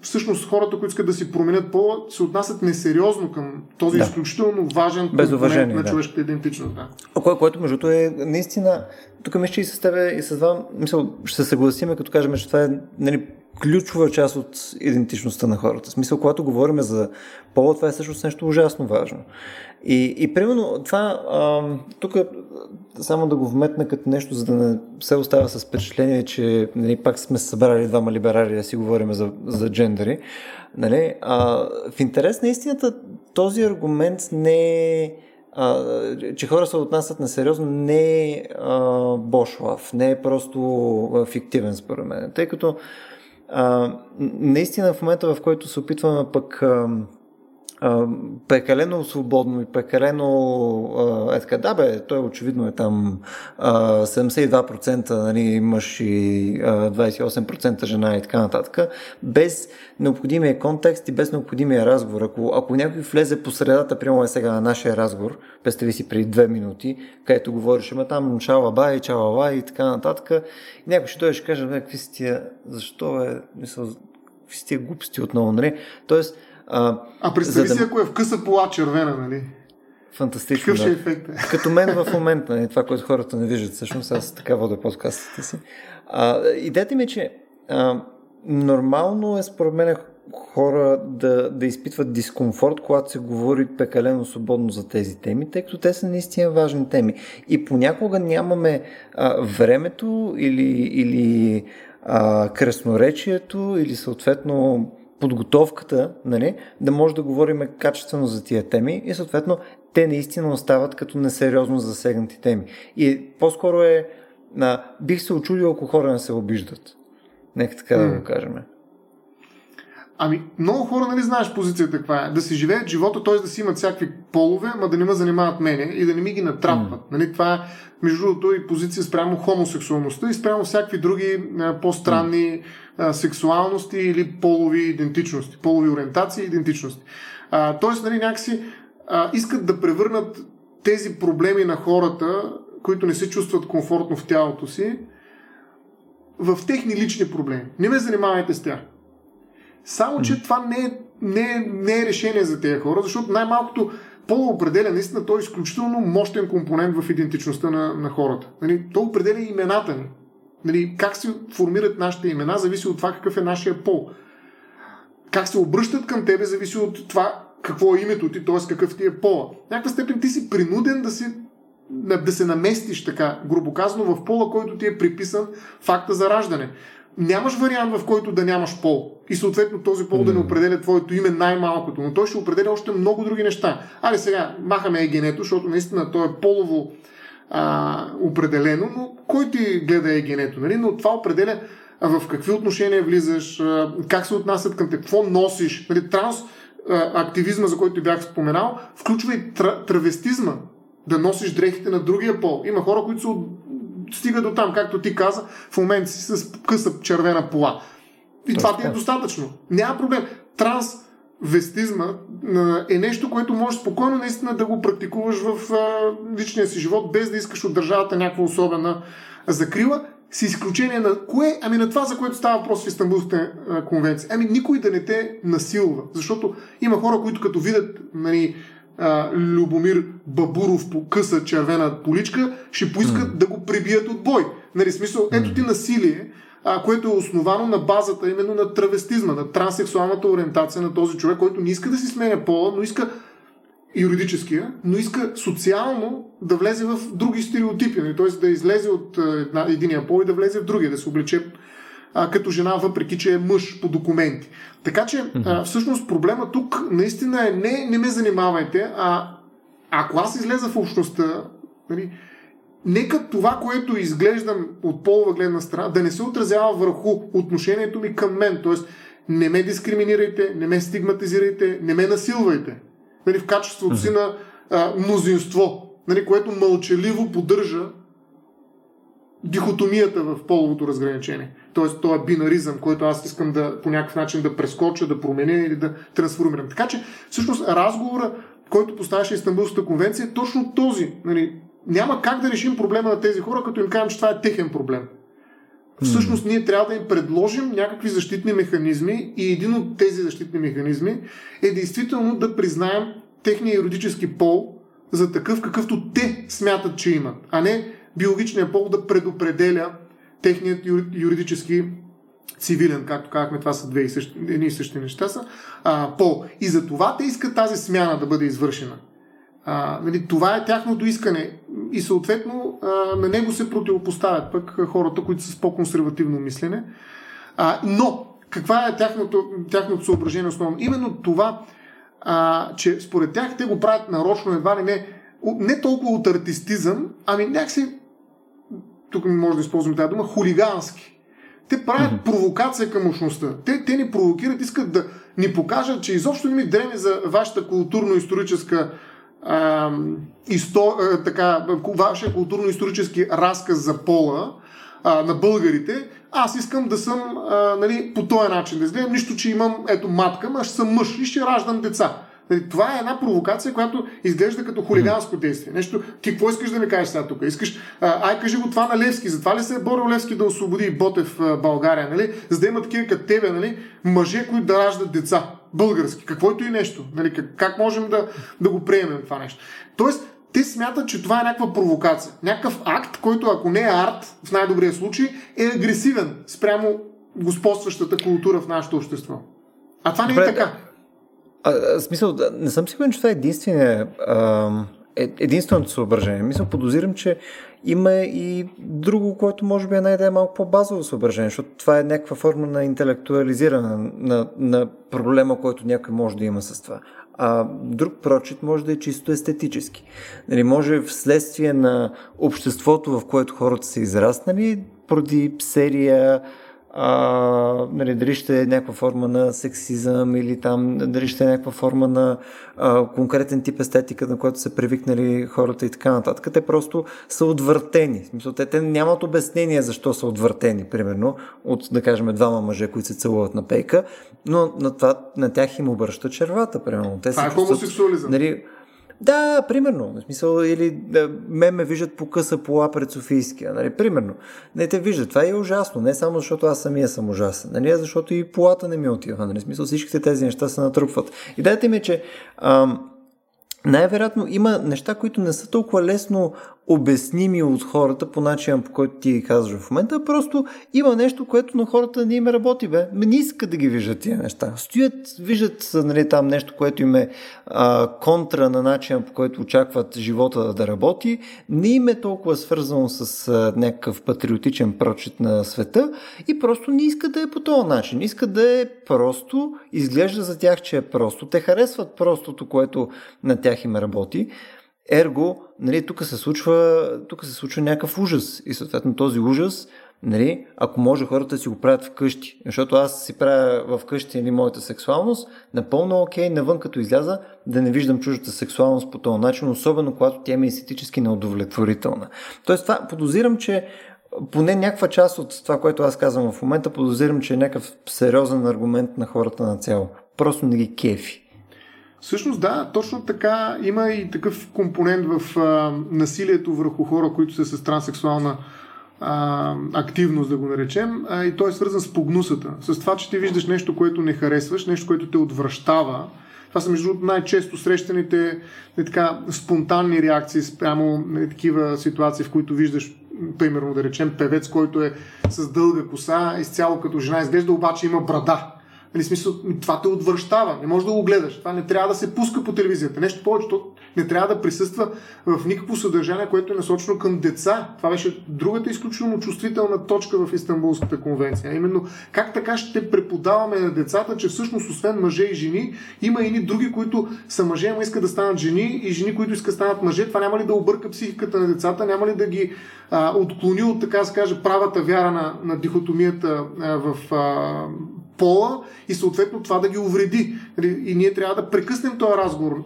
Speaker 2: всъщност хората, които искат да си променят пола, се отнасят несериозно към този да. изключително важен компонент на да. човешката идентичност. Да.
Speaker 1: Кое, което между е наистина, тук мисля и с тебе и с вас, мисъл, ще се съгласиме, като кажем, че това е нали, ключова част от идентичността на хората. В смисъл, когато говорим за пола, това е всъщност нещо ужасно важно. И, и примерно това, а, тук само да го вметна като нещо, за да не се остава с впечатление, че нали, пак сме събрали двама либерали да си говорим за, за джендери. Нали? А, в интерес на истината този аргумент не е а, че хора се отнасят на сериозно, не е бошлав, не е просто фиктивен според мен. Тъй като наистина в момента, в който се опитваме пък а, прекалено свободно и прекалено е така, да бе, той очевидно е там а, 72% нали, мъж и а, 28% жена и така нататък, без необходимия контекст и без необходимия разговор. Ако, ако някой влезе по средата, прямо е сега на нашия разговор, представи си преди две минути, където говориш, ама там чала бай, чала бай и така нататък, и някой ще дойде ще каже, какви си тия, защо е, мисъл, какви си тия глупости отново, нали? Тоест,
Speaker 2: а, а представи си, да... ако е в къса пола червена, нали?
Speaker 1: Фантастично.
Speaker 2: Какъв ще е ефект? (laughs)
Speaker 1: Като мен в момента, нали, това, което хората не виждат, всъщност аз така вода подкастите си. А, идеята ми е, че а, нормално е според мен хора да, да изпитват дискомфорт, когато се говори прекалено свободно за тези теми, тъй като те са наистина важни теми. И понякога нямаме а, времето или, или а, красноречието или съответно подготовката, нали, да може да говорим качествено за тия теми и съответно те наистина остават като несериозно засегнати теми. И по-скоро е, на, бих се очудил, ако хора не се обиждат. Нека така mm. да го кажем.
Speaker 2: Ами, много хора, нали знаеш позицията каква е? Да си живеят живота, т.е. да си имат всякакви полове, ма да не ме занимават мене и да не ми ги натрапват. Mm. Нали, това е, между другото, и позиция спрямо хомосексуалността и спрямо всякакви други а, по-странни mm а, сексуалности или полови идентичности, полови ориентации и идентичности. А, тоест, нали, някакси а, искат да превърнат тези проблеми на хората, които не се чувстват комфортно в тялото си, в техни лични проблеми. Не ме занимавайте с тях. Само, че това не е, не, е, не е решение за тези хора, защото най-малкото пола определя наистина той е изключително мощен компонент в идентичността на, на хората. Нали, то определя имената ни. Нали, как се формират нашите имена, зависи от това какъв е нашия пол. Как се обръщат към тебе, зависи от това какво е името ти, т.е. какъв ти е пола. В някаква степен ти си принуден да, си, да се наместиш така, грубо казано, в пола, който ти е приписан факта за раждане. Нямаш вариант, в който да нямаш пол. И съответно този пол mm. да не определя твоето име най-малкото, но той ще определя още много други неща. Али сега махаме егенето, защото наистина то е полово а, определено, но кой ти гледа егенето, нали? но това определя в какви отношения влизаш, как се отнасят към те, какво носиш. Нали? Транс активизма, за който бях споменал, включва и тра, травестизма, да носиш дрехите на другия пол. Има хора, които са стига до там, както ти каза, в момента си с къса червена пола. И Точно. това ти е достатъчно. Няма проблем. Транс вестизма е нещо, което можеш спокойно наистина да го практикуваш в личния си живот, без да искаш от държавата някаква особена закрила, с изключение на кое? Ами на това, за което става въпрос в Истанбулската конвенция. Ами никой да не те насилва, защото има хора, които като видят нали, Любомир Бабуров по къса червена поличка, ще поискат mm. да го прибият от бой. Нали, смисъл, ето ти насилие, а, което е основано на базата именно на травестизма, на транссексуалната ориентация на този човек, който не иска да си сменя пола, но иска юридическия, но иска социално да влезе в други стереотипи, нали? т.е. да излезе от една, единия пол и да влезе в другия, да се облече а, като жена, въпреки че е мъж по документи. Така че, а, всъщност, проблема тук наистина е не, не ме занимавайте, а ако аз излеза в общността, нали, нека това, което изглеждам от полова гледна страна, да не се отразява върху отношението ми към мен. Тоест, не ме дискриминирайте, не ме стигматизирайте, не ме насилвайте. Нали, в качеството си на а, мнозинство, нали, което мълчаливо поддържа дихотомията в половото разграничение. Тоест, този бинаризъм, който аз искам да по някакъв начин да прескоча, да променя или да трансформирам. Така че, всъщност, разговора, който поставяше Истанбулската конвенция, е точно този. Нали, няма как да решим проблема на тези хора, като им кажем, че това е техен проблем. Всъщност ние трябва да им предложим някакви защитни механизми и един от тези защитни механизми е действително да признаем техния юридически пол за такъв, какъвто те смятат, че имат, а не биологичният пол да предопределя техният юридически цивилен, както казахме, това са две и същи, едни и същи неща са, а, пол. И за това те искат тази смяна да бъде извършена. А, нали, това е тяхното искане и съответно а, на него се противопоставят пък хората, които са с по-консервативно мислене. А, но, каква е тяхното, тяхното съображение основно? Именно това, а, че според тях те го правят нарочно, едва ли не, не толкова от артистизъм, ами някакси, тук може да използвам тази дума, хулигански. Те правят провокация към мощността. Те, те ни провокират, искат да ни покажат, че изобщо не ми дреме за вашата културно-историческа исто, а, така, вашия културно-исторически разказ за пола а, на българите, аз искам да съм а, нали, по този начин да изгледам, нищо, че имам ето матка, а ще съм мъж и ще раждам деца. Нали, това е една провокация, която изглежда като хулиганско действие. Нещо, ти какво искаш да ми кажеш сега тук? Искаш, а, ай кажи го това на Левски. Затова ли се е борил Левски да освободи Ботев в България, нали? За да има такива като тебе, нали? Мъже, които да раждат деца. Български. Каквото и нещо. Нали? Как, как можем да, да го приемем това нещо? Тоест, те смятат, че това е някаква провокация. Някакъв акт, който ако не е арт, в най-добрия случай, е агресивен спрямо господстващата култура в нашето общество. А това не е така.
Speaker 1: А, смисъл, не съм сигурен, че това е единствения, а, е, единственото съображение. Мисля, подозирам, че има и друго, което може би е най-да е малко по-базово съображение, защото това е някаква форма на интелектуализиране на, на, проблема, който някой може да има с това. А друг прочит може да е чисто естетически. Нали, може вследствие на обществото, в което хората са израснали, поради серия а, нали, дали ще е някаква форма на сексизъм или там дали ще е някаква форма на а, конкретен тип естетика, на която са привикнали хората и така нататък. Те просто са отвъртени. В смисъл, те, те нямат обяснение защо са отвъртени, примерно, от, да кажем, двама мъже, които се целуват на пейка, но на, това, на тях им обръща червата, примерно.
Speaker 2: Те това е хомосексуализъм. Нали,
Speaker 1: да, примерно. В смисъл, или да, ме ме виждат по къса пола пред Софийския. Нали? Примерно. Не те виждат. Това е ужасно. Не само защото аз самия съм ужасен, нали? а защото и полата не ми отива. Нали? В смисъл, всичките тези неща се натрупват. Идеята ми е, че ам, най-вероятно има неща, които не са толкова лесно обясними от хората по начин, по който ти казваш в момента, просто има нещо, което на хората не им работи, бе. Не искат да ги виждат тия неща. Стоят, виждат нали, там нещо, което им е а, контра на начин, по който очакват живота да работи, не им е толкова свързано с а, някакъв патриотичен прочит на света и просто не искат да е по този начин. Искат да е просто, изглежда за тях, че е просто. Те харесват простото, което на тях им работи. Ерго, нали, тук се случва, тук се случва някакъв ужас и съответно този ужас Нали, ако може хората да си го правят вкъщи. Защото аз си правя вкъщи нали, моята сексуалност, напълно окей, навън като изляза, да не виждам чуждата сексуалност по този начин, особено когато тя ми е естетически неудовлетворителна. Тоест това подозирам, че поне някаква част от това, което аз казвам в момента, подозирам, че е някакъв сериозен аргумент на хората на цяло. Просто не ги кефи.
Speaker 2: Всъщност да, точно така има и такъв компонент в а, насилието върху хора, които са с транссексуална а, активност, да го наречем, а, и той е свързан с погнусата. С това, че ти виждаш нещо, което не харесваш, нещо, което те отвръщава. Това са между най-често срещаните не, така, спонтанни реакции спрямо не, такива ситуации, в които виждаш примерно да речем певец, който е с дълга коса, изцяло като жена изглежда, обаче има брада. Нали, смисъл, това те отвръщава. Не можеш да го гледаш. Това не трябва да се пуска по телевизията. Нещо повече, то не трябва да присъства в никакво съдържание, което е насочено към деца. Това беше другата изключително чувствителна точка в Истанбулската конвенция. Именно как така ще преподаваме на децата, че всъщност освен мъже и жени, има и други, които са мъже, ама искат да станат жени и жени, които искат да станат мъже. Това няма ли да обърка психиката на децата, няма ли да ги а, отклони от, така да се каже, правата вяра на, на дихотомията а, в а, пола и съответно това да ги увреди. Нали, и ние трябва да прекъснем този разговор.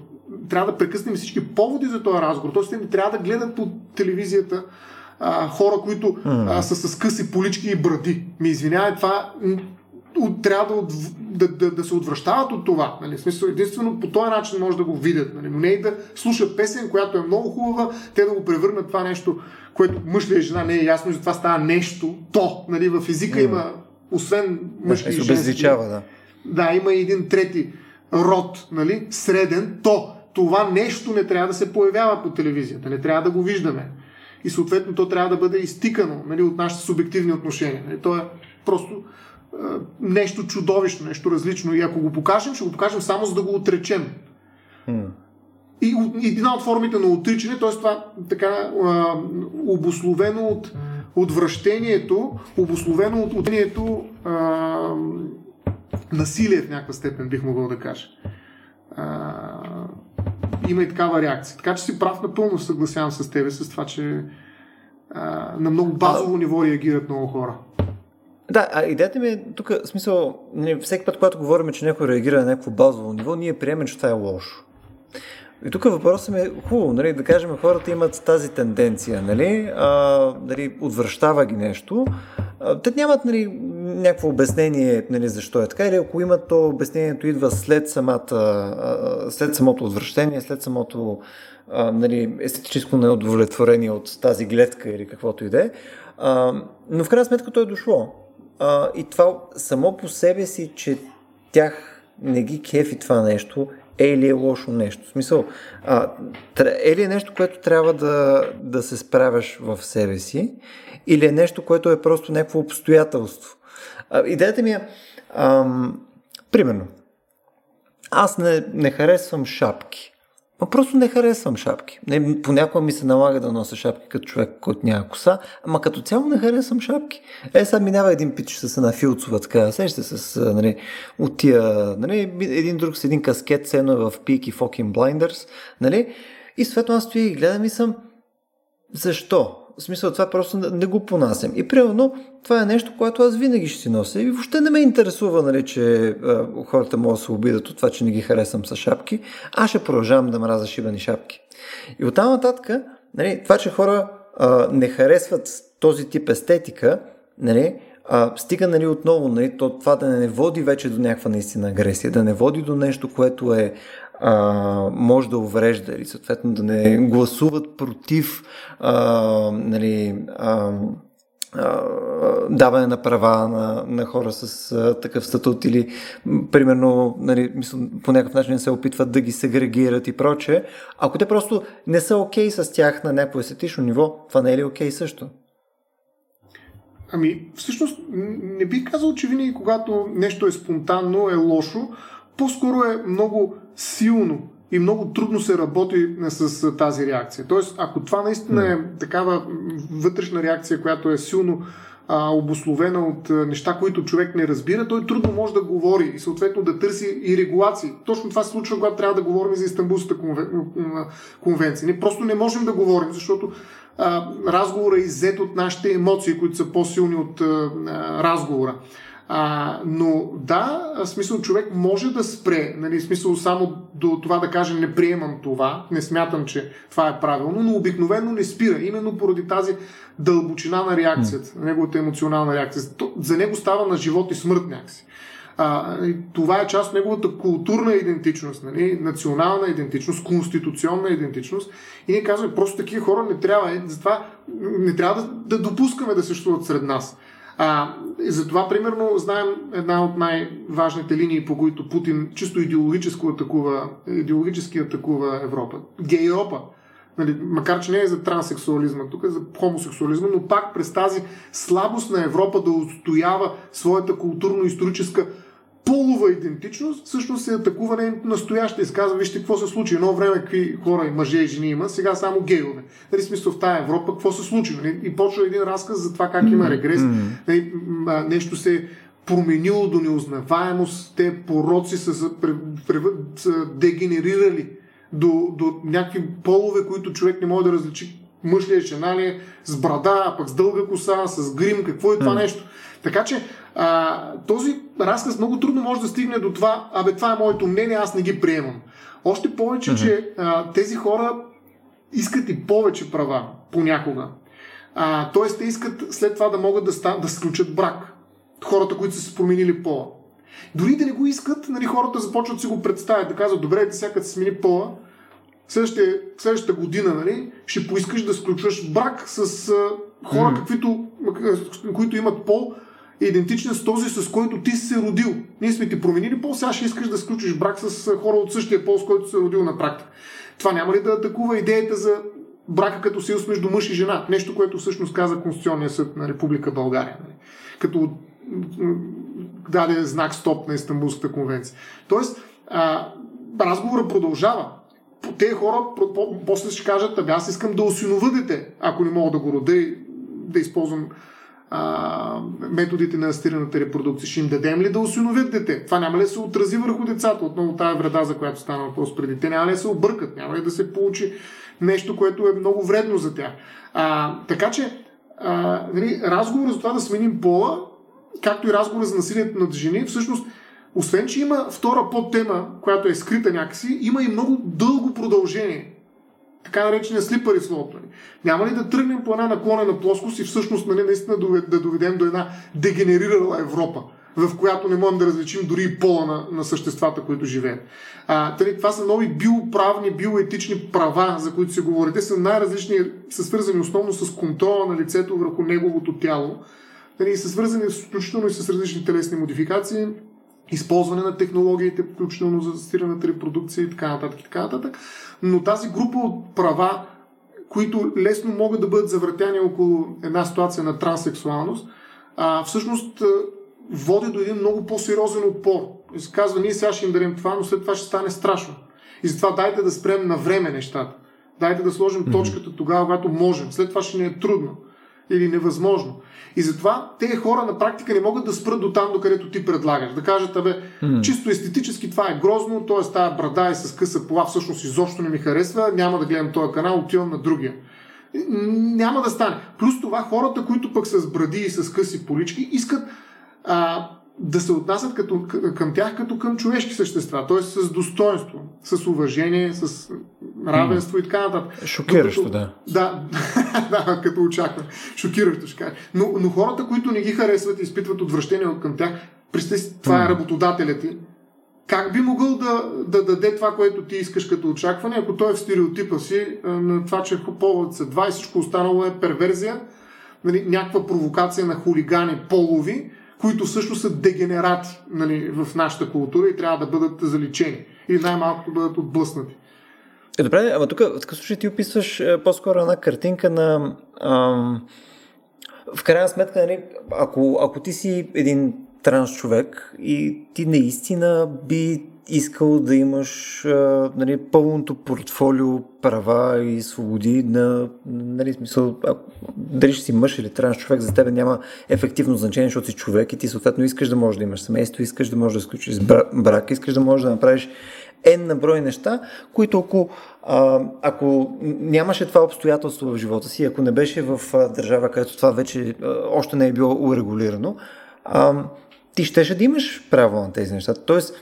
Speaker 2: Трябва да прекъснем всички поводи за този разговор. Тоест, не трябва да гледат по телевизията а, хора, които а, са с къси полички и бради. Ми извинявай, това трябва да, да, да, да се отвръщават от това. Нали? В смисъл, единствено по този начин може да го видят. Нали? Но не и да слушат песен, която е много хубава, те да го превърнат това нещо, което мъж ли е жена, не е ясно и затова става нещо, то. Нали? В езика mm. има освен мъжки да, и женски.
Speaker 1: да.
Speaker 2: Да, има и един трети род, нали, среден, то това нещо не трябва да се появява по телевизията, не трябва да го виждаме. И съответно то трябва да бъде изтикано нали, от нашите субективни отношения. Нали, то е просто е, нещо чудовищно, нещо различно. И ако го покажем, ще го покажем само за да го отречем. Mm. И, и една от формите на отричане, т.е. това така е, обословено от отвращението, обословено от отвращението насилие в някаква степен, бих могъл да кажа. А, има и такава реакция. Така че си прав напълно съгласявам с тебе с това, че а, на много базово ниво реагират много хора.
Speaker 1: Да, а идеята ми е тук, смисъл, всеки път, когато говорим, че някой реагира на някакво базово ниво, ние приемем, че това е лошо. И тук въпросът ми е хубаво, нали, да кажем, хората имат тази тенденция, нали, а, нали, отвръщава ги нещо. А, те нямат нали, някакво обяснение нали, защо е така, или ако имат, то обяснението идва след, самата, след самото отвращение, след самото а, нали, естетическо неудовлетворение от тази гледка или каквото и да е. Но в крайна сметка то е дошло. А, и това само по себе си, че тях не ги кефи това нещо, е ли е лошо нещо. В смисъл, а, е ли е нещо, което трябва да, да се справяш в себе си, или е нещо, което е просто някакво обстоятелство. А, идеята ми е, ам, примерно, аз не, не харесвам шапки. Ма просто не харесвам шапки. Не, понякога ми се налага да нося шапки като човек, който няма коса, ама като цяло не харесвам шапки. Е, сега минава един пич с една филцова, така, сеща с, нали, от тия, нали, един друг с един каскет, цено е в Peaky Fucking Blinders, нали, и съответно аз стоя и гледам и съм, защо? В смисъл, това просто не го понасям. И примерно, това е нещо, което аз винаги ще си нося. И въобще не ме интересува, нали, че а, хората могат да се обидат от това, че не ги харесвам с шапки. Аз ще продължавам да мразя шибани шапки. И оттам нататък, нали, това, че хора а, не харесват този тип естетика, нали, а, стига нали, отново нали, то, това да не води вече до някаква наистина агресия, да не води до нещо, което е а, може да уврежда или съответно да не гласуват против а, нали, а, даване на права на, на хора с а, такъв статут или примерно нали, мисля, по някакъв начин се опитват да ги сегрегират и прочее. Ако те просто не са окей okay с тях на някакво естетично ниво, това не е ли окей okay също?
Speaker 2: Ами, всъщност, не бих казал, че винаги, когато нещо е спонтанно, е лошо. По-скоро е много силно и много трудно се работи с тази реакция. Тоест, ако това наистина е такава вътрешна реакция, която е силно а, обословена от а, неща, които човек не разбира, той трудно може да говори и съответно да търси и регулации. Точно това се случва, когато трябва да говорим за Истанбулската конвенция. Ние просто не можем да говорим, защото а, разговора е иззет от нашите емоции, които са по-силни от а, разговора. А, но да, смисъл човек може да спре, нали, смисъл само до това да каже не приемам това, не смятам, че това е правилно, но обикновено не спира, именно поради тази дълбочина на реакцията, mm. неговата емоционална реакция. За него става на живот и смърт някакси. А, това е част от неговата културна идентичност, нали? национална идентичност, конституционна идентичност. И ние казваме, просто такива хора не трябва, затова не трябва да, да допускаме да съществуват сред нас. А, затова, примерно, знаем една от най-важните линии, по които Путин чисто идеологически атакува, идеологически атакува Европа. Гейропа. Нали, макар, че не е за транссексуализма, тук е за хомосексуализма, но пак през тази слабост на Европа да устоява своята културно-историческа полова идентичност, всъщност се атакува нейното настояще и се казва, вижте какво се случи. Едно време какви хора и мъже и жени има, сега само гейове. Нали, смисъл в тая Европа, какво се случи? Нали? И почва един разказ за това как има регрес. Нали, нещо се променило до неузнаваемост, те пороци са, са, са дегенерирали до, до някакви полове, които човек не може да различи мъж ли е, жена ли е, с брада, а пък с дълга коса, с грим, какво е това нещо. Така че а, този разказ много трудно може да стигне до това, абе това е моето мнение, аз не ги приемам. Още повече, mm-hmm. че а, тези хора искат и повече права понякога. А, тоест, те искат след това да могат да, ста, да сключат брак. Хората, които са се променили пола. Дори да не го искат, нали, хората започват да си го представят, да казват, добре, ти сега се смени пола, следващата, следващата година нали, ще поискаш да сключваш брак с а, хора, mm. каквито, които имат пол, идентичен с този, с който ти си се родил. Ние сме ти променили пол, сега ще искаш да сключиш брак с хора от същия пол, с който се родил на практика. Това няма ли да атакува идеята за брака като съюз между мъж и жена? Нещо, което всъщност каза Конституционния съд на Република България. Нали? Като даде знак стоп на Истанбулската конвенция. Тоест, а, разговорът продължава. Те хора после ще кажат, аз искам да осиновя дете, ако не мога да го рода и да използвам а, методите на асистираната репродукция. Ще им дадем ли да осиновят дете? Това няма ли да се отрази върху децата? Отново тази вреда, за която стана въпрос преди. Те няма ли да се объркат? Няма ли да се получи нещо, което е много вредно за тях? А, така че, а, нали, разговор за това да сменим пола, както и разговор за насилието над жени, всъщност освен, че има втора подтема, която е скрита някакси, има и много дълго продължение така наречения слипари слот. Нали. Няма ли да тръгнем по една наклонена плоскост и всъщност нали, наистина да доведем до една дегенерирала Европа, в която не можем да различим дори и пола на, на съществата, които живеят. А, тъй, това са нови биоправни, биоетични права, за които се говори. Те са най-различни, са свързани основно с контрола на лицето върху неговото тяло. Нали, са свързани включително и с различни телесни модификации, използване на технологиите, включително за асистираната репродукция и така нататък. И така нататък но тази група от права, които лесно могат да бъдат завъртяни около една ситуация на транссексуалност, а, всъщност води до един много по-сериозен отпор. И се казва, ние сега ще им дадем това, но след това ще стане страшно. И затова дайте да спрем на време нещата. Дайте да сложим точката тогава, когато можем. След това ще ни е трудно или невъзможно. И затова тези хора на практика не могат да спрат до там, докъдето ти предлагаш. Да кажат, абе, mm. чисто естетически това е грозно, т.е. тази брада и с къса пола всъщност изобщо не ми харесва, няма да гледам този канал, отивам на другия. Няма да стане. Плюс това хората, които пък с бради и с къси полички, искат а, да се отнасят като, към тях като към човешки същества, т.е. с достоинство, с уважение, с равенство mm. и така нататък.
Speaker 1: Шокиращо, да.
Speaker 2: Да, (laughs) да, като очаквам. Шокиращо ще кажа. Но, но хората, които не ги харесват и изпитват отвращение към тях, представи това е работодателят ти, как би могъл да, да даде това, което ти искаш като очакване, ако той е в стереотипа си на това, че поводът са два и всичко останало е перверзия, нали, някаква провокация на хулигани полови, които също са дегенерати нали, в нашата култура и трябва да бъдат заличени. Или най-малкото бъдат отблъснати.
Speaker 1: Е, добре, ама тук в такъв случай ти описваш е, по-скоро една картинка на... Ам, в крайна сметка, нали, ако, ако ти си един транс човек и ти наистина би искал да имаш а, нали, пълното портфолио права и свободи на нали, смисъл, а, дали ще си мъж или транс човек, за тебе няма ефективно значение, защото си човек и ти съответно искаш да можеш да имаш семейство, искаш да можеш да сключиш брак, искаш да можеш да направиш N на брой неща, които ако, а, ако нямаше това обстоятелство в живота си, ако не беше в а, държава, където това вече а, още не е било урегулирано, а, ти щеше да имаш право на тези неща. Тоест,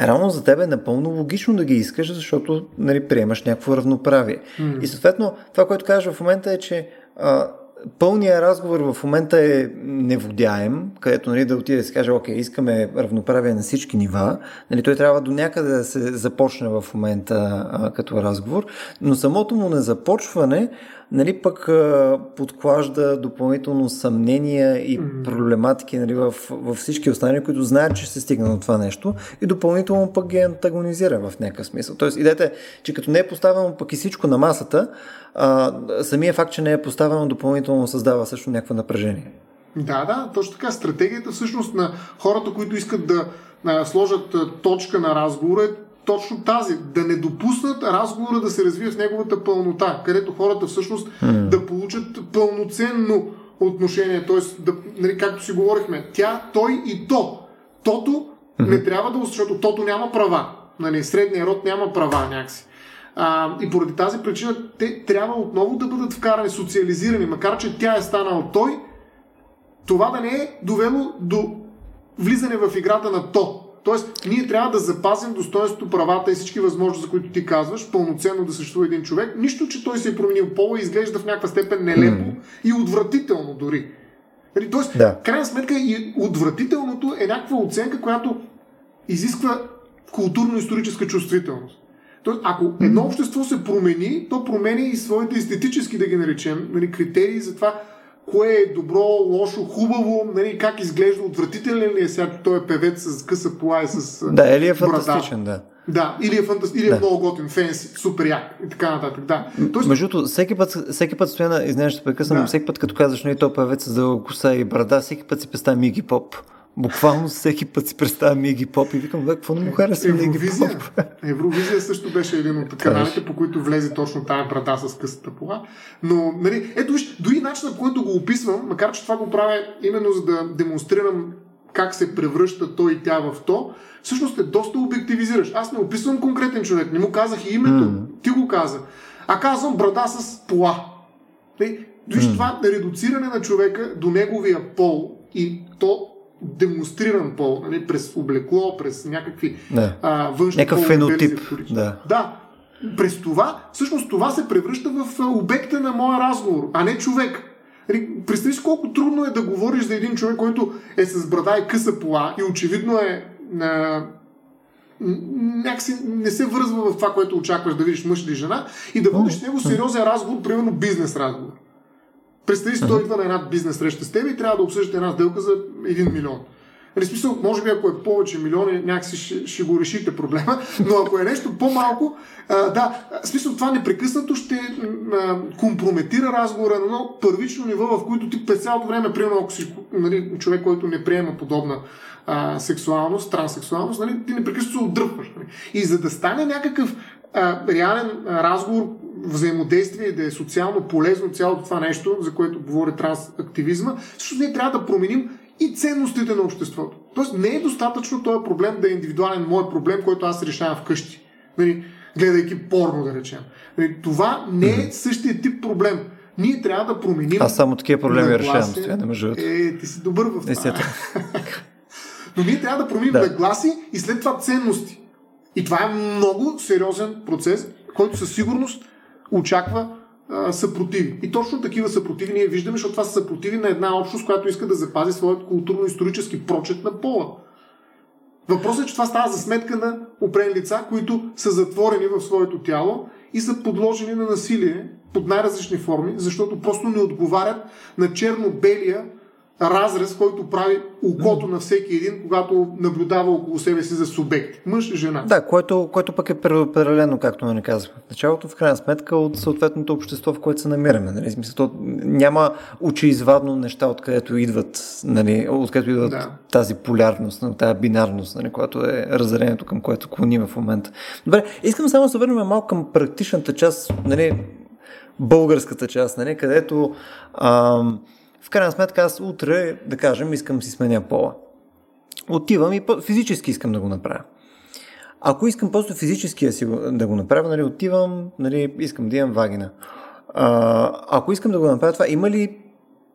Speaker 1: Рано за теб е напълно логично да ги искаш, защото нали, приемаш някакво равноправие. Mm. И съответно, това, което кажа в момента е, че а, пълният разговор в момента е неводяем, където нали, да отиде да се каже, окей, искаме равноправие на всички нива. Нали, той трябва до някъде да се започне в момента а, като разговор, но самото му незапочване нали, пък подклажда допълнително съмнения и проблематики нали, в, в всички останали, които знаят, че ще се стигне до това нещо и допълнително пък ги антагонизира в някакъв смисъл. Тоест, идете, че като не е поставено пък и всичко на масата, а, самия факт, че не е поставено допълнително създава също някакво напрежение.
Speaker 2: Да, да, точно така. Стратегията всъщност на хората, които искат да сложат точка на разговора е точно тази. Да не допуснат разговора да се развие в неговата пълнота, където хората всъщност mm. да получат пълноценно отношение. Т.е. Да, нали, както си говорихме, тя, той и то. Тото mm-hmm. не трябва да, защото тото няма права. Нали, средният род няма права някакси. А, и поради тази причина те трябва отново да бъдат вкарани, социализирани, макар че тя е станал той, това да не е довело до влизане в играта на то. Тоест, ние трябва да запазим достоинството, правата и всички възможности, за които ти казваш, пълноценно да съществува един човек. Нищо, че той се е променил пола и изглежда в някаква степен нелепо mm. и отвратително дори. Нали, тоест, да. крайна сметка и отвратителното е някаква оценка, която изисква културно-историческа чувствителност. Тоест, ако едно общество се промени, то промени и своите естетически, да ги наречем, нали, критерии за това кое е добро, лошо, хубаво, нали, как изглежда, отвратителен ли е сега той е певец с къса пола и с
Speaker 1: Да, или е фантастичен, да.
Speaker 2: Да, или е, фантаст... или е да. много готин, фенси, супер як и така нататък. Да.
Speaker 1: Тоест... Между другото, всеки път, всеки път стоя, извинявай, ще прекъсвам, да. всеки път като казваш, нали, той певец с дълга коса и брада, всеки път си представя Миги Поп. Буквално всеки път си представям Миги Поп и викам, бе, какво не му харесва Миги Поп? (laughs)
Speaker 2: Евровизия също беше един от каналите, по които влезе точно тази брада с късата пола. Но, нали, ето виж, дори начинът, по който го описвам, макар че това го правя именно за да демонстрирам как се превръща той и тя в то, всъщност е доста обективизираш. Аз не описвам конкретен човек, не му казах и името, mm. ти го каза. А казвам брада с пола. Нали, виж mm. това редуциране на човека до неговия пол и то демонстриран пол, нали, през облекло, през някакви
Speaker 1: да. а, външни Някакъв фенотип.
Speaker 2: Да. да. През това, всъщност това се превръща в обекта на моя разговор, а не човек. Представи си колко трудно е да говориш за един човек, който е с брада и къса пола и очевидно е на някакси не се връзва в това, което очакваш да видиш мъж или жена и да водиш с него сериозен разговор, примерно бизнес разговор. Представи си, той идва на една бизнес среща с теб и трябва да обсъждате една сделка за 1 милион. Нали, смисъл, може би ако е повече милиони, някакси ще, ще го решите проблема, (laughs) но ако е нещо по-малко, а, да, смисъл това непрекъснато ще а, компрометира разговора на едно първично ниво, в което ти през цялото време, примерно ако си нали, човек, който не приема подобна а, сексуалност, транссексуалност, нали, ти непрекъснато се отдръпваш. Нали. И за да стане някакъв а, реален разговор, взаимодействие да е социално полезно цялото това нещо, за което говори трансактивизма, защото ние трябва да променим и ценностите на обществото. Тоест не е достатъчно този проблем да е индивидуален мой проблем, който аз решавам вкъщи. Нали, гледайки порно, да речем. Нали, това не е същия тип проблем. Ние трябва да променим.
Speaker 1: Аз само такива проблеми решавам.
Speaker 2: Е, ти си добър в това. (laughs) Но ние трябва да променим да. нагласи и след това ценности. И това е много сериозен процес, който със сигурност очаква съпротиви. И точно такива съпротиви ние виждаме, защото това са съпротиви на една общност, която иска да запази своят културно-исторически прочет на пола. Въпросът е, че това става за сметка на определени лица, които са затворени в своето тяло и са подложени на насилие под най-различни форми, защото просто не отговарят на черно-белия разрез, който прави окото на всеки един, когато наблюдава около себе си за субекти. Мъж и жена.
Speaker 1: Да, което, което пък е предопределено, както не казахме в началото, в крайна сметка от съответното общество, в което се намираме. Нали? Смисъл, то няма очеизвадно неща, откъдето идват, нали, откъдето идват да. тази полярност, тази бинарност, нали, която е разделението, към което клониме в момента. Добре, искам само да се върнем малко към практичната част, нали, българската част, нали, където ам, в крайна сметка аз утре, да кажем, искам си сменя пола. Отивам и физически искам да го направя. Ако искам просто физически да, си, да го направя, нали, отивам, нали, искам да имам вагина. А, ако искам да го направя това, има ли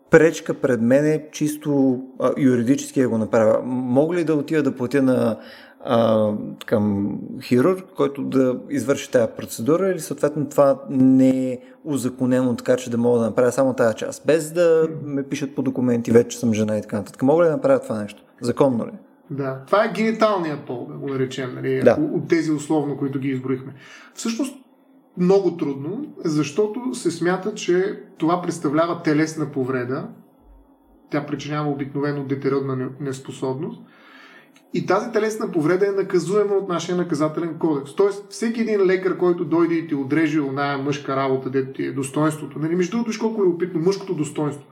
Speaker 1: пречка пред мене чисто а, юридически да го направя? Мога ли да отида да платя на а, към хирург, който да извърши тази процедура или съответно това не е узаконено така, че да мога да направя само тази част, без да ме пишат по документи, вече съм жена и така нататък. Мога ли да направя това нещо? Законно ли?
Speaker 2: Да, това е гениталният пол, да го наречем, нали, да. от тези условно, които ги изброихме. Всъщност, много трудно, защото се смята, че това представлява телесна повреда. Тя причинява обикновено детеродна неспособност и тази телесна повреда е наказуема от нашия наказателен кодекс. Тоест, всеки един лекар, който дойде и ти отреже оная мъжка работа, дето ти е достоинството, нали, между другото, колко е опитно мъжкото достоинство.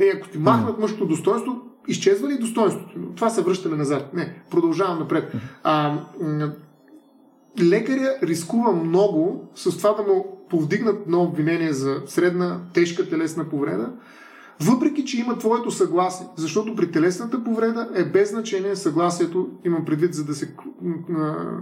Speaker 2: Е, ако ти махнат мъжкото достоинство, изчезва ли достоинството? Това се връщаме назад. Не, продължавам напред. А, лекаря рискува много с това да му повдигнат на обвинение за средна, тежка телесна повреда, въпреки, че има твоето съгласие. Защото при телесната повреда е без значение съгласието, имам предвид, за да се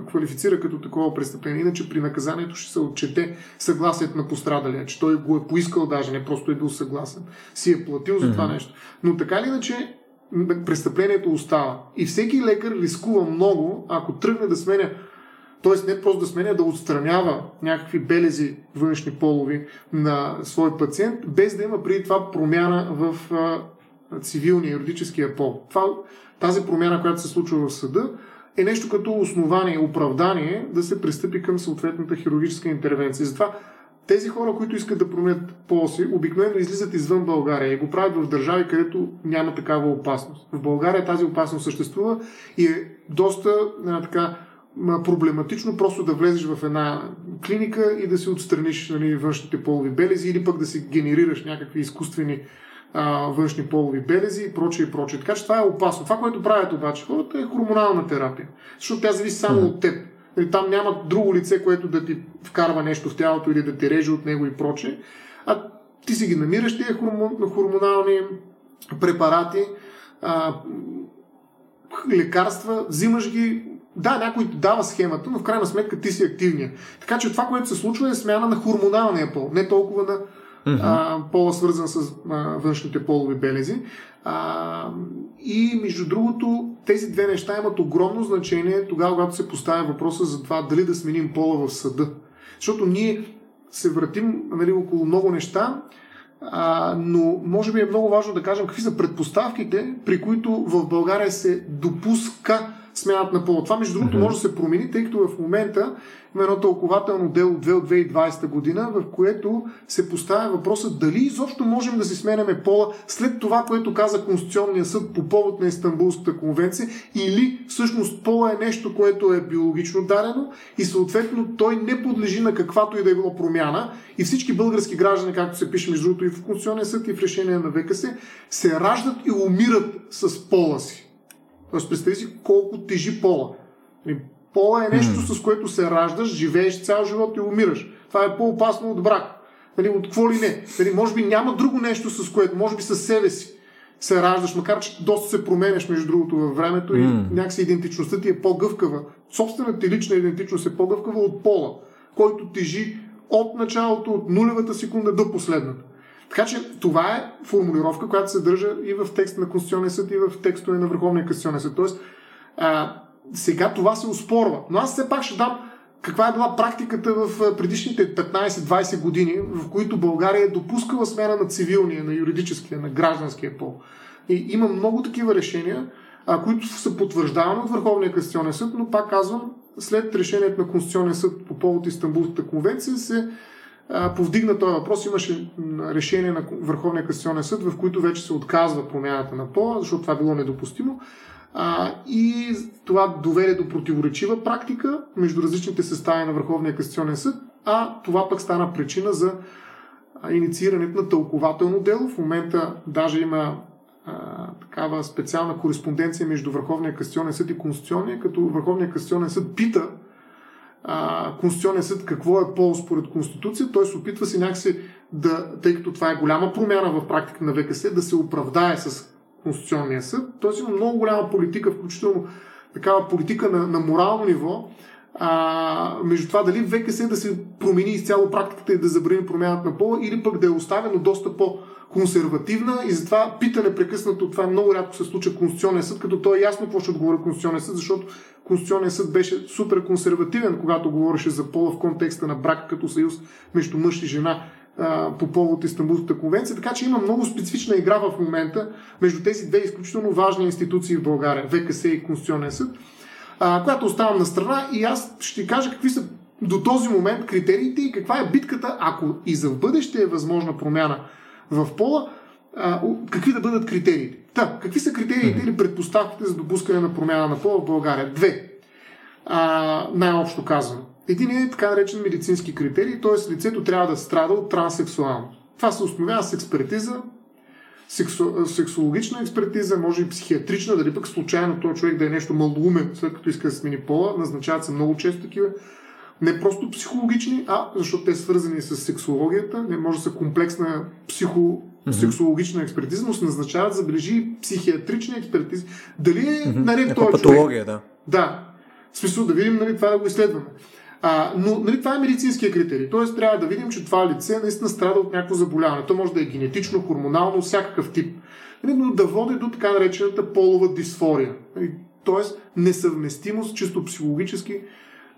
Speaker 2: квалифицира като такова престъпление. Иначе при наказанието ще се отчете съгласието на пострадалия, че той го е поискал даже, не просто е бил съгласен. Си е платил за това mm-hmm. нещо. Но така или иначе, престъплението остава. И всеки лекар рискува много, ако тръгне да сменя т.е. не просто да сменя, да отстранява някакви белези външни полови на свой пациент, без да има преди това промяна в цивилния, юридическия пол. Това, тази промяна, която се случва в съда, е нещо като основание, оправдание да се пристъпи към съответната хирургическа интервенция. Затова тези хора, които искат да променят пола си, обикновено излизат извън България и го правят в държави, където няма такава опасност. В България тази опасност съществува и е доста а, така проблематично просто да влезеш в една клиника и да си отстраниш нали, външните полови белези или пък да си генерираш някакви изкуствени а, външни полови белези и прочее и прочее. Така че това е опасно. Това, което правят обаче хората е хормонална терапия. Защото тя зависи само от теб. Нали, там няма друго лице, което да ти вкарва нещо в тялото или да те реже от него и прочее. А ти си ги намираш тия хормонални препарати, а, лекарства, взимаш ги, да, някой дава схемата, но в крайна сметка ти си активния. Така че това, което се случва е смяна на хормоналния пол, не толкова на mm-hmm. а, пола свързан с а, външните полови белези. А, и между другото, тези две неща имат огромно значение тогава, когато се поставя въпроса за това дали да сменим пола в съда. Защото ние се вратим нали, около много неща, а, но може би е много важно да кажем какви са предпоставките, при които в България се допуска смяната на пола. Това, между другото, може да се промени, тъй като в момента има едно тълкователно дело 2 от 2020 година, в което се поставя въпроса дали изобщо можем да си сменяме пола след това, което каза Конституционния съд по повод на Истанбулската конвенция, или всъщност пола е нещо, което е биологично дадено и съответно той не подлежи на каквато и да е било промяна и всички български граждани, както се пише между другото и в Конституционния съд и в решение на ВКС, се раждат и умират с пола си. Тоест, представи си колко тежи пола. Нали, пола е нещо, mm. с което се раждаш, живееш цял живот и умираш. Това е по-опасно от брак. Нали, от какво ли не? Нали, може би няма друго нещо, с което, може би със себе си се раждаш, макар че доста се променяш между другото във времето mm. и някакси идентичността ти е по-гъвкава. Собствената ти лична идентичност е по-гъвкава от пола, който тежи от началото, от нулевата секунда до последната. Така че това е формулировка, която се държа и в текста на Конституционния съд, и в текстове на Върховния Конституционен съд. Тоест, а, сега това се успорва. Но аз все пак ще дам каква е била практиката в предишните 15-20 години, в които България е допускала смяна на цивилния, на юридическия, на гражданския пол. И има много такива решения, а, които са потвърждавани от Върховния Конституционен съд, но пак казвам, след решението на Конституционния съд по повод Истанбулската конвенция се повдигна този въпрос. Имаше решение на Върховния касационен съд, в които вече се отказва промяната на пола, защото това било недопустимо. А, и това доведе до противоречива практика между различните състави на Върховния касационен съд, а това пък стана причина за инициирането на тълкователно дело. В момента даже има а, такава специална кореспонденция между Върховния касационен съд и Конституционния, като Върховния касационен съд пита а, Конституционен съд какво е пол според Конституция, той се опитва си някакси да, тъй като това е голяма промяна в практика на ВКС, да се оправдае с Конституционния съд. Тоест има много голяма политика, включително такава политика на, на морално ниво, а, между това дали ВКС да се промени изцяло практиката и да забрани промяната на пола, или пък да е оставено доста по- консервативна и затова пита непрекъснато, това много рядко се случва Конституционния съд, като той е ясно какво ще отговори Конституционния съд, защото Конституционния съд беше супер консервативен, когато говореше за пола в контекста на брак като съюз между мъж и жена по повод Истанбулската конвенция, така че има много специфична игра в момента между тези две изключително важни институции в България, ВКС и Конституционен съд, а, която оставам на страна. И аз ще кажа какви са до този момент критериите и каква е битката, ако и за в бъдеще е възможна промяна в пола, а, какви да бъдат критериите. Та, какви са критериите или предпоставките за допускане на промяна на пола в България? Две. А, най-общо казано. Един е така наречен медицински критерий, т.е. лицето трябва да страда от транссексуалност. Това се установява с експертиза, сексу, сексологична експертиза, може и психиатрична, дали пък случайно този човек да е нещо малоумен, след като иска да смени пола, назначават се много често такива. Не просто психологични, а защото те са свързани с сексологията, не може да са комплексна психо, сексологична експертиза, но се назначават, забележи, психиатрична експертиза. Дали е наред този
Speaker 1: патология, да.
Speaker 2: Да. В смисъл да видим нали, това да го изследваме. А, но нали, това е медицинския критерий. Тоест трябва да видим, че това лице наистина страда от някакво заболяване. То може да е генетично, хормонално, всякакъв тип. Нали, но да води до така наречената полова дисфория. Нали, тоест несъвместимост чисто психологически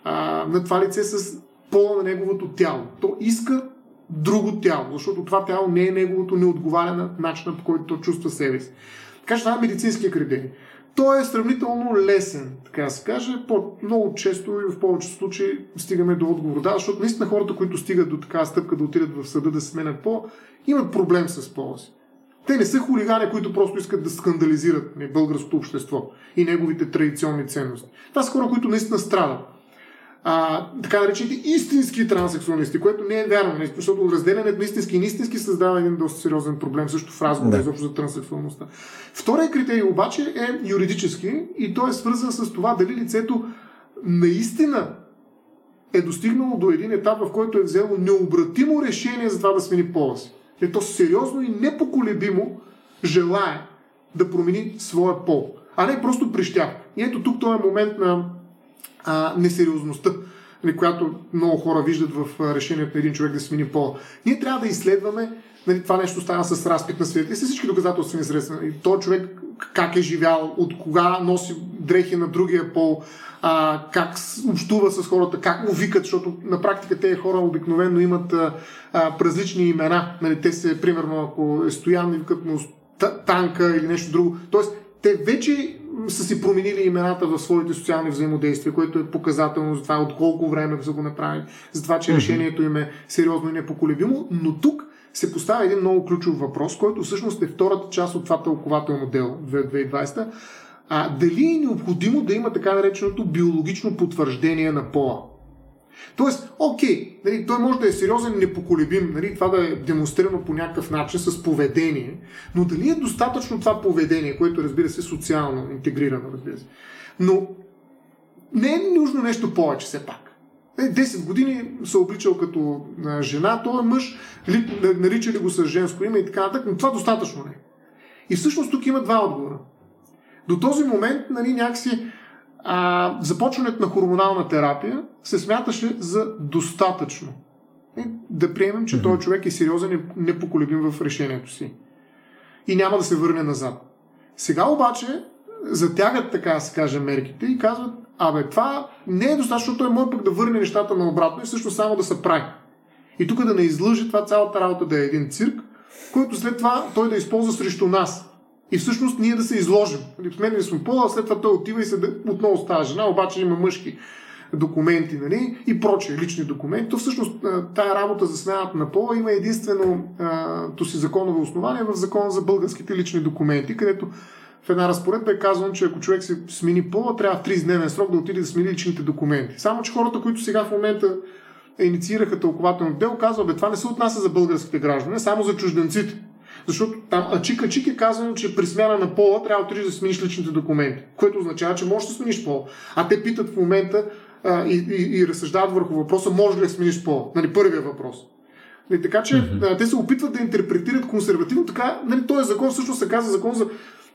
Speaker 2: а, на това лице с пола на неговото тяло. То иска друго тяло, защото това тяло не е неговото, не отговаря на начина по който то чувства себе си. Така че това е медицинския критерий. Той е сравнително лесен, така да се каже. По- много често и в повечето случаи стигаме до отговор. Да, защото наистина хората, които стигат до такава стъпка да отидат в съда да се сменят по, имат проблем с пола си. Те не са хулигани, които просто искат да скандализират не, българското общество и неговите традиционни ценности. Това са хора, които наистина страдат а, така наречените истински транссексуалисти, което не е вярно, защото разделянето на истински и неистински създава един доста сериозен проблем също в разговора да. за транссексуалността. Втория критерий обаче е юридически и той е свързан с това дали лицето наистина е достигнало до един етап, в който е взело необратимо решение за това да смени пола си. И то сериозно и непоколебимо желая да промени своя пол, а не просто прищява. И ето тук този е момент на а, несериозността, нали, която много хора виждат в решението на един човек да смени пола. Ние трябва да изследваме нали, това нещо стана с разпит на света и с всички доказателствени средства. И то човек как е живял, от кога носи дрехи на другия пол, а, как общува с хората, как му викат, защото на практика тези хора обикновено имат а, а, различни имена. Нали, те се, примерно, ако е стоян, викат му танка или нещо друго. Тоест, те вече са си променили имената в своите социални взаимодействия, което е показателно за това от колко време са го направили, за това, че решението им е сериозно и непоколебимо. Но тук се поставя един много ключов въпрос, който всъщност е втората част от това тълкователно дело 2020. А дали е необходимо да има така нареченото биологично потвърждение на пола? Тоест, окей, нали, той може да е сериозен, непоколебим, нали, това да е демонстрирано по някакъв начин с поведение, но дали е достатъчно това поведение, което разбира се социално интегрирано, разбира се. Но не е нужно нещо повече все пак. 10 е, години се обличал като жена, той е мъж, нарича ли го с женско име и така нататък, но това достатъчно не. И всъщност тук има два отговора. До този момент нали, някакси а, започването на хормонална терапия се смяташе за достатъчно. И да приемем, че mm-hmm. този човек е сериозен и непоколебим в решението си. И няма да се върне назад. Сега обаче затягат, така да се каже, мерките и казват, абе, това не е достатъчно, той може пък да върне нещата наобратно и също само да се прави. И тук да не излъжи това цялата работа да е един цирк, който след това той да използва срещу нас. И всъщност ние да се изложим. Сменили сме пола, след това той отива и се отново става жена, обаче има мъжки документи нали, и прочие лични документи, то всъщност тая работа за смяната на пола има единствено то си законово основание в закона за българските лични документи, където в една разпоредба е казано, че ако човек се смени пола, трябва в 30-дневен срок да отиде да смени личните документи. Само, че хората, които сега в момента инициираха тълкователно дело, казва, бе, това не се отнася за българските граждани, само за чужденците. Защото там ачик ачик е казано, че при смяна на пола трябва да отидеш да смениш личните документи, което означава, че можеш да смениш пола. А те питат в момента а, и, и, и разсъждават върху въпроса, може ли да смениш пола? Нали, първият въпрос. Нали, така че mm-hmm. те се опитват да интерпретират консервативно. Така, нали, този закон всъщност се казва закон за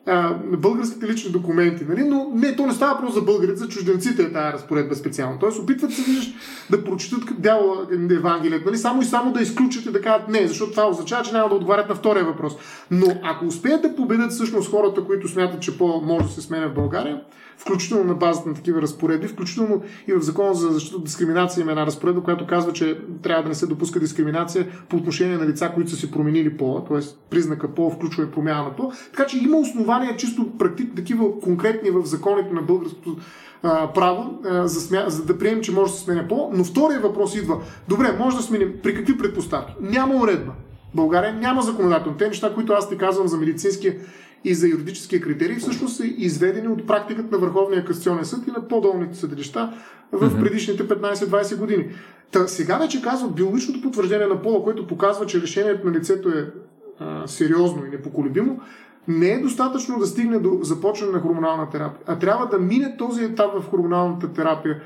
Speaker 2: а, българските лични документи. Нали? Но не, то не става просто за българите, за чужденците е тази разпоредба специално. Тоест опитват се виждаш, да прочитат дяла Евангелието, нали? само и само да изключат и да кажат не, защото това означава, че няма да отговарят на втория въпрос. Но ако успеят да победят всъщност хората, които смятат, че по може да се сменя в България, включително на базата на такива разпоредби, включително и в Закона за защита от дискриминация има една разпоредба, която казва, че трябва да не се допуска дискриминация по отношение на лица, които са си променили пола, т.е. признака пол включва и промяна на. Така че има основания чисто практик, такива конкретни в законите на българското а, право, а, за, смя... за да приемем, че може да се сменя пол. Но втория въпрос идва. Добре, може да сменим. При какви предпоставки? Няма уредба. България няма законодателно. Те неща, които аз ти казвам за медицинския и за юридическия критерий, всъщност са изведени от практиката на Върховния касационен съд и на по-долните съдилища в предишните 15-20 години. Та, сега вече казват биологичното потвърждение на пола, което показва, че решението на лицето е а, сериозно и непоколебимо, не е достатъчно да стигне до започване на хормонална терапия, а трябва да мине този етап в хормоналната терапия,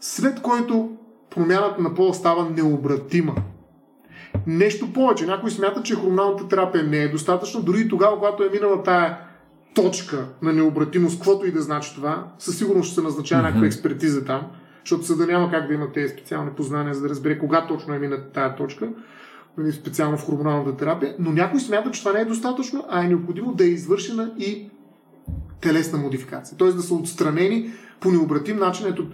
Speaker 2: след който промяната на пола става необратима. Нещо повече. Някой смята, че хормоналната терапия не е достатъчно, дори и тогава, когато е минала тая точка на необратимост, каквото и да значи това, със сигурност ще се назначава mm-hmm. някаква експертиза там, защото съда няма как да има тези специални познания, за да разбере кога точно е мината тая точка, нали, специално в хормоналната терапия, но някой смята, че това не е достатъчно, а е необходимо да е извършена и телесна модификация. Т.е. да са отстранени по необратим начин. Ето,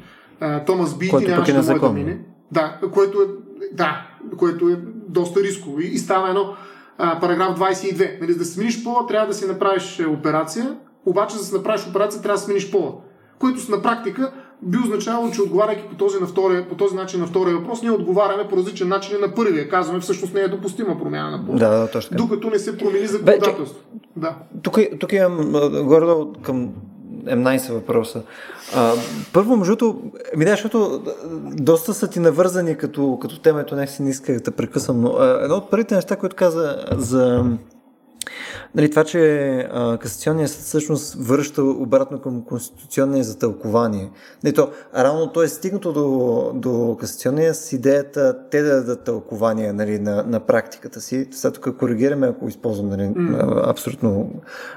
Speaker 2: Томас нямаше е да, да мине. Да, което е, да, което е доста рисково. И, и става едно а, параграф 22. Нали, за да смениш пола, трябва да си направиш е, операция, обаче за да си направиш операция, трябва да смениш пола. Което на практика би означавало, че отговаряйки по този, на втория, по този начин на втория въпрос, ние отговаряме по различен начин на първия. Казваме, всъщност не е допустима промяна на пола.
Speaker 1: Да, да, точно.
Speaker 2: Докато не се промени законодателство. Да.
Speaker 1: Тук, тук имам горе към М19 въпроса. А, първо, между ми да, защото доста са ти навързани като, като темето, не си не исках да прекъсвам, но едно от първите неща, които каза за Нали, това, че а, касационният съд всъщност връща обратно към конституционния за тълкование. Не, то, равно то е стигнато до, до касационния с идеята те да дадат тълкование нали, на, на практиката си. Сега тук коригираме, ако използвам нали, mm. абсолютно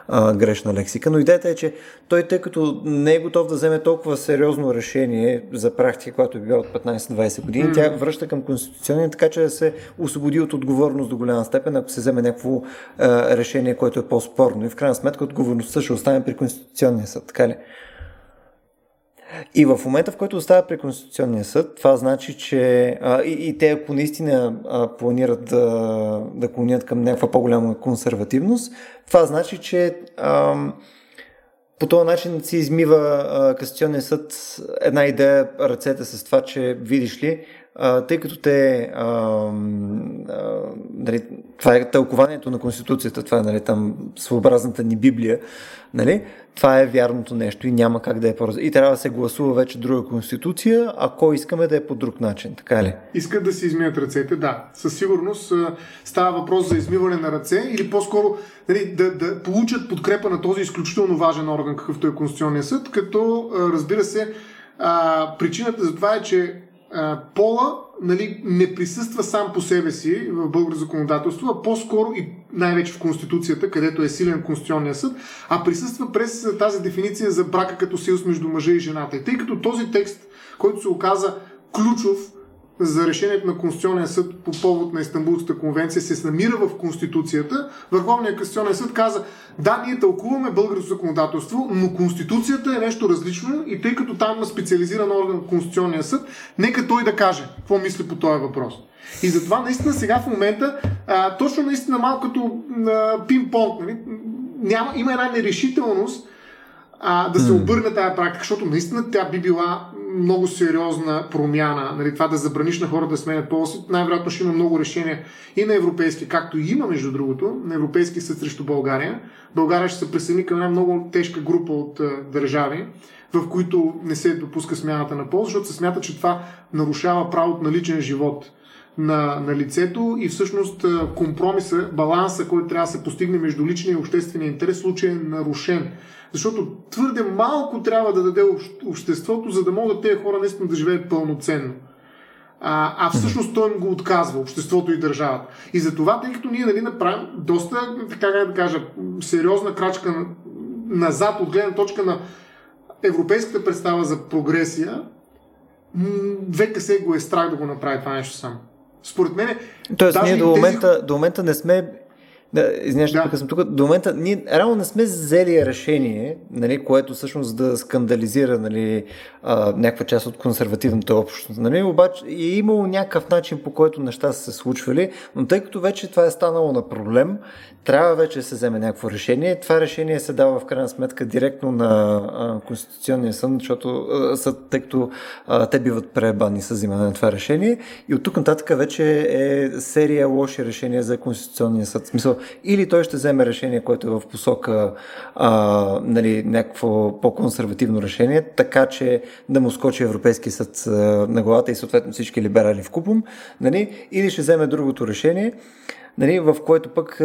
Speaker 1: а, грешна лексика, но идеята е, че той, тъй като не е готов да вземе толкова сериозно решение за практика, която е била от 15-20 години, mm. тя връща към конституционния, така че да се освободи от отговорност до голяма степен, ако се вземе някакво а, решение, което е по-спорно. И в крайна сметка отговорността ще остане при Конституционния съд, така ли? И в момента, в който остава при Конституционния съд, това значи, че а, и, и те, ако наистина а, планират да, да клонят към някаква по-голяма консервативност, това значи, че а, по този начин си измива а, Касационния съд една идея ръцете с това, че видиш ли, тъй като те нали, това е тълкованието на Конституцията, това е нали, там своеобразната ни Библия, нали, това е вярното нещо и няма как да е по И трябва да се гласува вече друга конституция, ако искаме да е по друг начин, така ли?
Speaker 2: Искат да си измият ръцете, да. Със сигурност става въпрос за измиване на ръце или по-скоро нали, да, да получат подкрепа на този изключително важен орган, какъвто е Конституционния съд, като разбира се, а, причината за това е, че пола нали, не присъства сам по себе си в българско законодателство, а по-скоро и най-вече в Конституцията, където е силен Конституционния съд, а присъства през тази дефиниция за брака като съюз между мъжа и жената. И тъй като този текст, който се оказа ключов за решението на Конституционния съд по повод на Истанбулската конвенция се намира в Конституцията, Върховният Конституционен съд каза, да, ние тълкуваме българското законодателство, но Конституцията е нещо различно и тъй като там има специализиран орган Конституционния съд, нека той да каже какво мисли по този въпрос. И затова наистина сега в момента, а, точно наистина малко като пинг-понг, нали, няма, има една нерешителност а, да се обърне тая практика, защото наистина тя би била много сериозна промяна, нали, това да забраниш на хората да сменят пол най-вероятно ще има много решения и на европейски, както и има между другото, на европейски съд срещу България. България ще се присъедини към една много тежка група от а, държави, в които не се допуска смяната на пол, защото се смята, че това нарушава правото на личен живот на, на лицето и всъщност компромиса, баланса, който трябва да се постигне между личния и обществения интерес, в случай е нарушен. Защото твърде малко трябва да даде обществото, за да могат тези хора наистина да живеят пълноценно. А, а всъщност той им го отказва, обществото и държавата. И за това, тъй като ние нали, направим доста, така да кажа, сериозна крачка назад от гледна точка на европейската представа за прогресия, ВКС го е страх да го направи това нещо сам. Според мен.
Speaker 1: Тоест, ние до момента, тези... до момента не сме да, извинявай, да. съм тук. До момента ние реално не сме взели решение, нали, което всъщност да скандализира нали, а, някаква част от консервативната общност. Нали, обаче е имало някакъв начин по който неща са се случвали, но тъй като вече това е станало на проблем, трябва вече да се вземе някакво решение. Това решение се дава в крайна сметка директно на а, Конституционния съд, защото, а, съд, тъй като а, те биват пребани с взимане на това решение. И от тук нататък вече е серия лоши решения за Конституционния съд. В смисъл, или той ще вземе решение, което е в посока а, нали, някакво по-консервативно решение, така че да му скочи Европейски съд на главата и съответно всички либерали в купум, нали, или ще вземе другото решение, нали, в което пък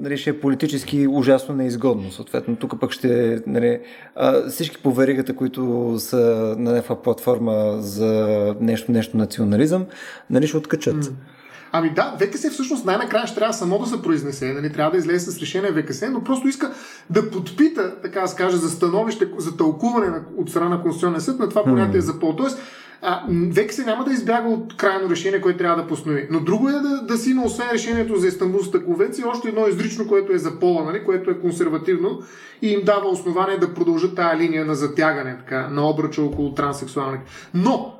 Speaker 1: нали, ще е политически ужасно неизгодно. Съответно, тук пък ще нали, всички по веригата, които са на някаква платформа за нещо, нещо национализъм, нали, ще откачат. Mm.
Speaker 2: Ами да, ВКС всъщност най-накрая ще трябва само да се произнесе, нали, трябва да излезе с решение ВКС, но просто иска да подпита, така да се каже, за становище, за тълкуване на, от страна на Конституционния съд на това понятие за пол. Тоест, а, ВКС няма да избяга от крайно решение, което трябва да постанови. Но друго е да, да си има, освен решението за Истанбулската конвенция, още едно изрично, което е за пола, нали, което е консервативно и им дава основание да продължат тая линия на затягане, така, на обръча около транссексуалните. Но,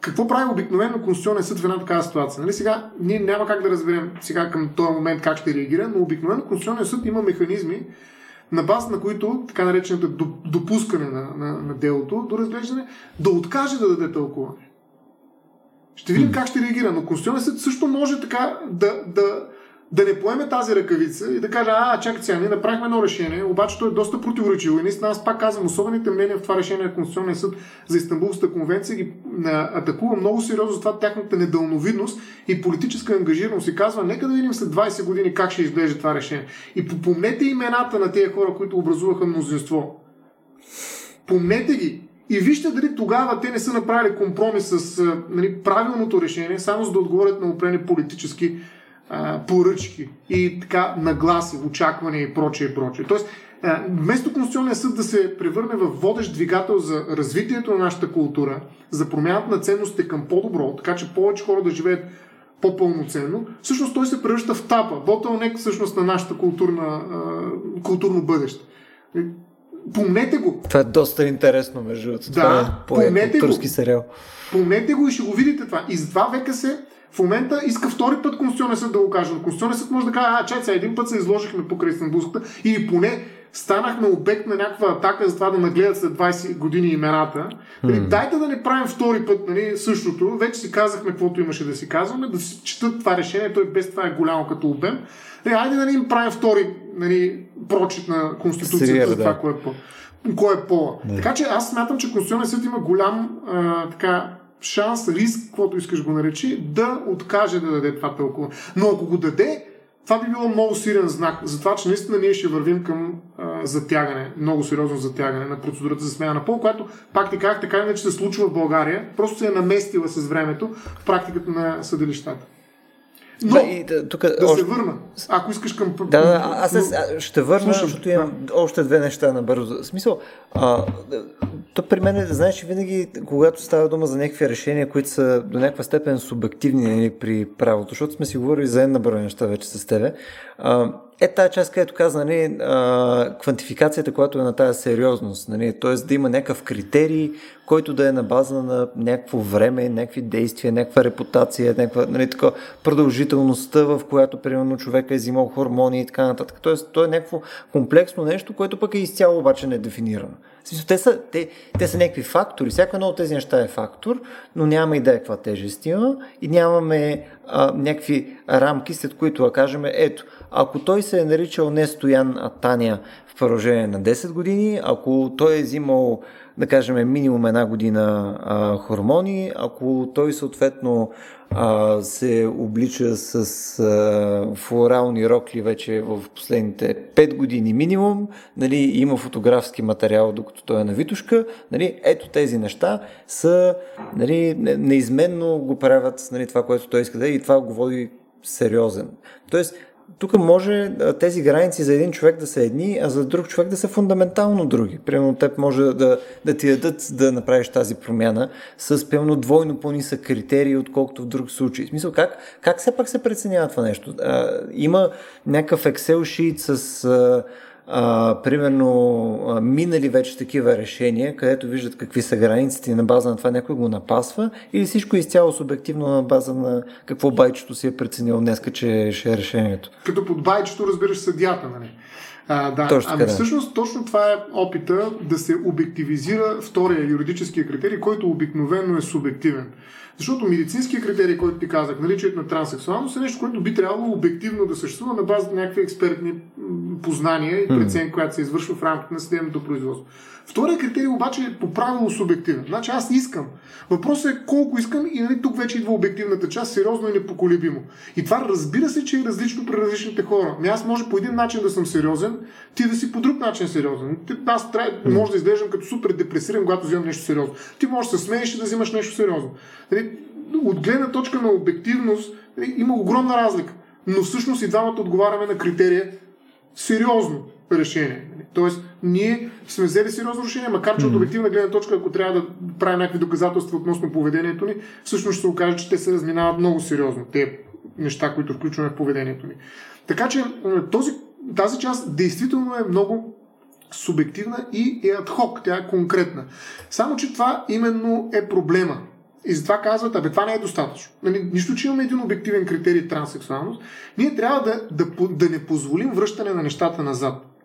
Speaker 2: какво прави обикновено Конституционен съд в една такава ситуация? Нали, сега, ние няма как да разберем сега към този момент как ще реагира, но обикновено Конституционен съд има механизми, на база на които така нареченото допускане на, на, на делото до разглеждане, да откаже да даде тълкуване. Ще видим как ще реагира, но Конституционен съд също може така да, да, да не поеме тази ръкавица и да каже, а, чакай сега, ние направихме едно решение, обаче то е доста противоречиво и наистина аз пак казвам, особените мнения в това решение на Конституционния съд за Истанбулската конвенция ги атакува много сериозно това тяхната недълновидност и политическа ангажираност и казва, нека да видим след 20 години как ще изглежда това решение. И попомнете имената на тези хора, които образуваха мнозинство. Помнете ги, и вижте дали тогава те не са направили компромис с нали, правилното решение, само за да отговорят на опрени политически а, поръчки и така нагласи, очаквания и прочее и прочее. Тоест, а, вместо Конституционния съд да се превърне в водещ двигател за развитието на нашата култура, за промяната на ценностите към по-добро, така че повече хора да живеят по-пълноценно, всъщност той се превръща в тапа, ботълнек всъщност на нашата културна, а, културно бъдеще. Помнете го.
Speaker 1: Това е доста интересно, между другото.
Speaker 2: Да, това
Speaker 1: е помнете го. сериал.
Speaker 2: Помнете го и ще го видите това. И затова века се в момента иска втори път Конституционен съд да го каже. Но Конституционен съд може да каже, а, чай, сега един път се изложихме покрай Истанбулската или поне станахме обект на някаква атака за това да нагледат след 20 години имената. Mm. Дайте да не правим втори път нали, същото. Вече си казахме каквото имаше да си казваме, да си четат това решение, той без това е голямо като обем. Нали, айде да не им правим втори нали, прочит на Конституцията Сирия, за това, да. кое е по кой е пола. Да. Така че аз смятам, че Конституционният съд има голям а, така, шанс, риск, каквото искаш го наречи, да откаже да даде това толкова. Но ако го даде, това би било много силен знак за това, че наистина ние ще вървим към а, затягане, много сериозно затягане на процедурата за смяна на пол, което, пак ти казах, така иначе се случва в България, просто се е наместила с времето в практиката на съдилищата. Но, да, и, да, тук, да още... се върна, ако искаш към...
Speaker 1: Да, да, аз, аз ще върна, Слушам, защото имам да. още две неща набързо. В смисъл, а, то при мен, знаеш, винаги, когато става дума за някакви решения, които са до някаква степен субективни нали, при правото, защото сме си говорили за една броя неща вече с тебе, а, е тази част, където каза, нали, квантификацията, която е на тази сериозност, нали, т.е. да има някакъв критерий, който да е на база на някакво време, някакви действия, някаква репутация, някаква нали, така, продължителността, в която примерно човека е взимал хормони и така нататък. Тоест, то е някакво комплексно нещо, което пък е изцяло обаче недефинирано. Смисъл, те, са, те, те са някакви фактори. Всяко едно от тези неща е фактор, но няма идея каква тежест има и нямаме а, някакви рамки, след които да кажем, ето, ако той се е наричал не Стоян, а Таня в продължение на 10 години, ако той е взимал, да кажем, минимум една година а, хормони, ако той съответно а, се облича с а, флорални рокли вече в последните 5 години минимум, нали, има фотографски материал, докато той е на Витушка, нали, ето тези неща са нали, неизменно го правят нали, това, което той иска да е и това го води сериозен. Тоест, тук може тези граници за един човек да са едни, а за друг човек да са фундаментално други. Примерно теб може да, да ти дадат да направиш тази промяна с примерно двойно по-нисък критерии, отколкото в друг случай. В смисъл, как, как все пак се преценява това нещо? А, има някакъв Excel sheet с а, а, примерно а, минали вече такива решения, където виждат какви са границите и на база на това някой го напасва или всичко е изцяло субективно на база на какво байчето си е преценил днеска, че ще е решението.
Speaker 2: Като под байчето разбираш съдята, нали? А, да. Точно ами да. всъщност точно това е опита да се обективизира втория юридическия критерий, който обикновено е субективен. Защото медицинския критерий, който ти казах, наличието на транссексуалност е нещо, което би трябвало обективно да съществува на база на някакви експертни познания и преценка, която се извършва в рамките на съдебното производство. Втория критерий обаче е по правило субективен. Значи аз искам. Въпросът е колко искам и нали, тук вече идва обективната част, сериозно и непоколебимо. И това разбира се, че е различно при различните хора. Ами аз може по един начин да съм сериозен, ти да си по друг начин сериозен. Аз трябва, може да изглеждам като супер депресиран, когато вземам нещо сериозно. Ти можеш да се смееш и да взимаш нещо сериозно. Нали, от гледна точка на обективност нали, има огромна разлика. Но всъщност и двамата отговаряме на критерия сериозно решение. Тоест, ние сме взели сериозно решение, макар че от обективна гледна точка, ако трябва да правим някакви доказателства относно поведението ни, всъщност ще се окаже, че те се разминават много сериозно. Те неща, които включваме в поведението ни. Така че този, тази част действително е много субективна и е адхок, тя е конкретна. Само, че това именно е проблема. И затова казват, абе това не е достатъчно. Нали, нищо, че имаме един обективен критерий транссексуалност, ние трябва да, да, да не позволим връщане на нещата назад.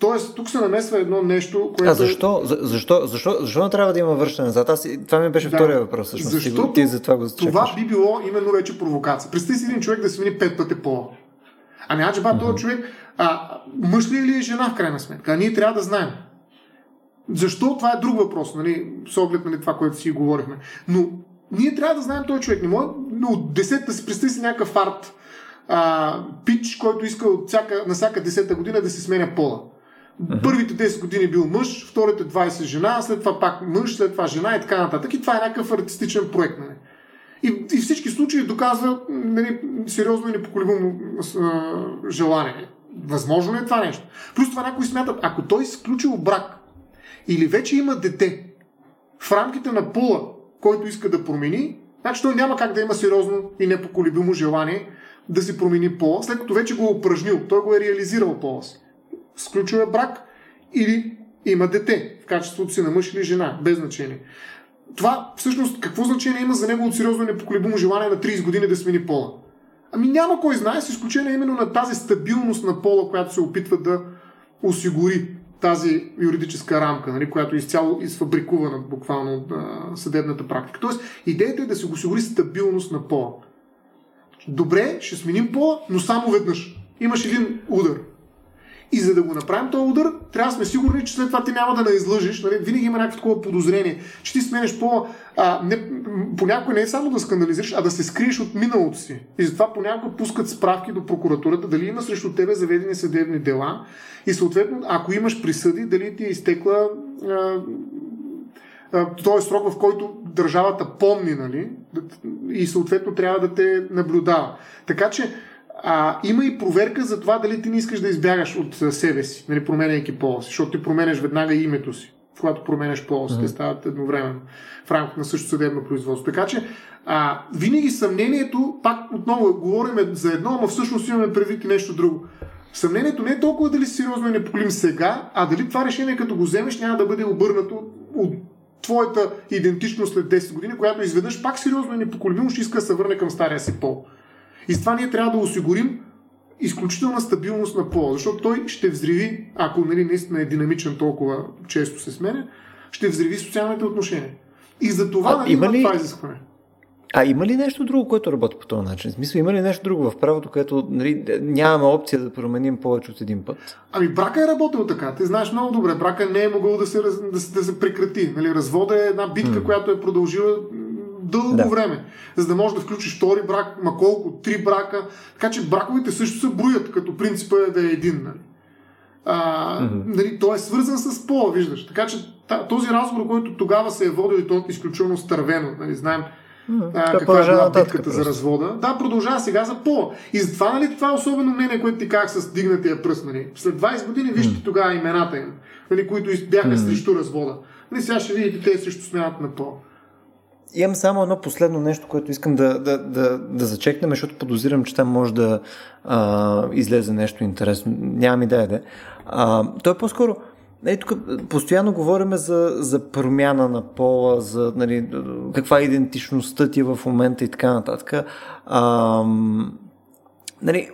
Speaker 2: Тоест, тук се намесва едно нещо,
Speaker 1: което... А защо? За, защо, защо, защо не трябва да има връщане назад? Аз, това ми беше да, втория въпрос. Всъщност.
Speaker 2: Защото ти за това, го това би било именно вече провокация. Представи си един човек да смени пет пъти пола. Ами, аджеба, uh-huh. този човек а, мъж ли е или е жена в крайна сметка? А ние трябва да знаем. Защо? Това е друг въпрос, нали, с оглед на нали, това, което си говорихме. Но ние трябва да знаем този човек. Не може от десетта си представи си някакъв фарт, а, пич, който иска от всяка, на всяка десета година да се сменя пола. Първите 10 години бил мъж, вторите 20 жена, след това пак мъж, след това жена и така нататък. И това е някакъв артистичен проект. Нали. И, и всички случаи доказва нали, сериозно и непоколебимо желание. Възможно ли е това нещо? Плюс това някои смятат, ако той изключил брак или вече има дете в рамките на пола, който иска да промени, значи той няма как да има сериозно и непоколебимо желание да си промени пола, след като вече го е упражнил, той го е реализирал пола си. Сключил е брак или има дете в качеството си на мъж или жена, без значение. Това всъщност какво значение има за него от сериозно непоколебимо желание на 30 години да смени пола? Ами няма кой знае, с изключение именно на тази стабилност на пола, която се опитва да осигури тази юридическа рамка, нали, която изцяло изфабрикувана буквално от съдебната практика. Тоест, идеята е да се осигури стабилност на пола. Добре, ще сменим пола, но само веднъж. Имаш един удар. И за да го направим този удар, трябва да сме сигурни, че след това ти няма да не излъжиш. Нали? Винаги има някакво такова подозрение, че ти сменеш по... А, не, понякога не е само да скандализираш, а да се скриеш от миналото си. И затова понякога пускат справки до прокуратурата, дали има срещу тебе заведени съдебни дела и съответно, ако имаш присъди, дали ти е изтекла този срок, в който държавата помни, нали? И съответно трябва да те наблюдава. Така че а, има и проверка за това дали ти не искаш да избягаш от себе си, нали, променяйки пола си, защото ти променяш веднага името си, когато променяш пола си, mm-hmm. те стават едновременно в рамките на също съдебно производство. Така че а, винаги съмнението, пак отново говорим за едно, но всъщност имаме предвид и нещо друго. Съмнението не е толкова дали си сериозно и непоколим сега, а дали това решение като го вземеш няма да бъде обърнато от твоята идентичност след 10 години, която изведнъж пак сериозно и непоколебимо ще иска да се върне към стария си пол. И с това ние трябва да осигурим изключителна стабилност на пола, защото той ще взриви, ако нали, наистина е динамичен толкова често се сменя, ще взриви социалните отношения. И за това нали,
Speaker 1: има ли-
Speaker 2: това изискване.
Speaker 1: А има ли нещо друго, което работи по този начин? В смисъл, има ли нещо друго в правото, което нали, нямаме опция да променим повече от един път?
Speaker 2: Ами брака е работил така. Ти знаеш много добре. Брака не е могъл да се, да, да се прекрати. Нали, развода е една битка,
Speaker 1: М.
Speaker 2: която е продължила дълго
Speaker 1: Да.
Speaker 2: време. За да можеш да включиш втори брак, ма колко, три брака. Така че браковете също се броят, като принципа е да е един. Нали. А,
Speaker 1: Мгм.
Speaker 2: нали, той е свързан с пола, виждаш. Така че този разговор, който тогава се е водил и то е изключително стървено, нали, знаем а,
Speaker 1: Той
Speaker 2: каква е била битката за развода. Да, продължава сега за пола. И затова, нали, това е особено мнение, което ти казах с дигнатия пръст. Нали. След 20 години вижте тогава имената им, нали, които бяха
Speaker 1: М.
Speaker 2: срещу развода. Нали, сега ще видите те срещу смяната на пола.
Speaker 1: Имам само едно последно нещо, което искам да, да, да, да зачекнем, защото подозирам, че там може да а, излезе нещо интересно. Нямам идея да е. А, То е по-скоро. Нали, тук постоянно говорим за, за промяна на пола, за нали, каква е идентичността ти в момента и така нататък. А, нали,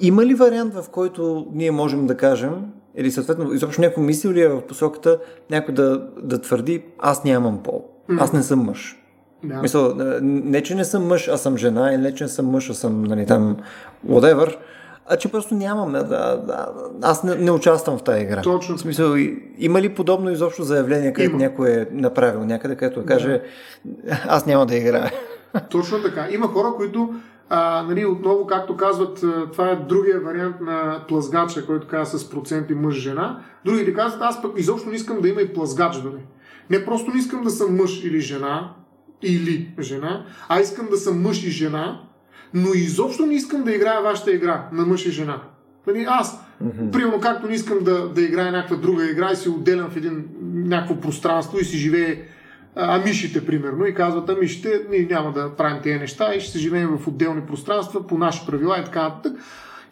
Speaker 1: има ли вариант, в който ние можем да кажем, или съответно, изобщо някой мисли ли е в посоката някой да, да твърди, аз нямам пол, аз не съм мъж.
Speaker 2: Да.
Speaker 1: Мисъл, е, не, че не съм мъж, а съм жена, или не, че не съм мъж, а съм, нали, там, whatever, а че просто нямам, да, да, аз не, не участвам в тази игра.
Speaker 2: Точно.
Speaker 1: В смисъл, и- има ли подобно изобщо заявление, където
Speaker 2: Има.
Speaker 1: някой е направил някъде, където каже, (laughs) аз няма да играя.
Speaker 2: Точно така. Има хора, които а, нали, отново, както казват, това е другия вариант на плъзгача, който казва с проценти мъж-жена. Другите казват, аз пък изобщо не искам да има и плъзгач дори. Не просто не искам да съм мъж или жена, или жена, а искам да съм мъж и жена, но изобщо не искам да играя вашата игра на мъж и жена. Нали, аз, примерно, както не искам да, да играя някаква друга игра и си отделям в един някакво пространство и си живее а, мишите, примерно, и казват, а мишите, ние няма да правим тези неща и ще се живеем в отделни пространства по наши правила и така нататък.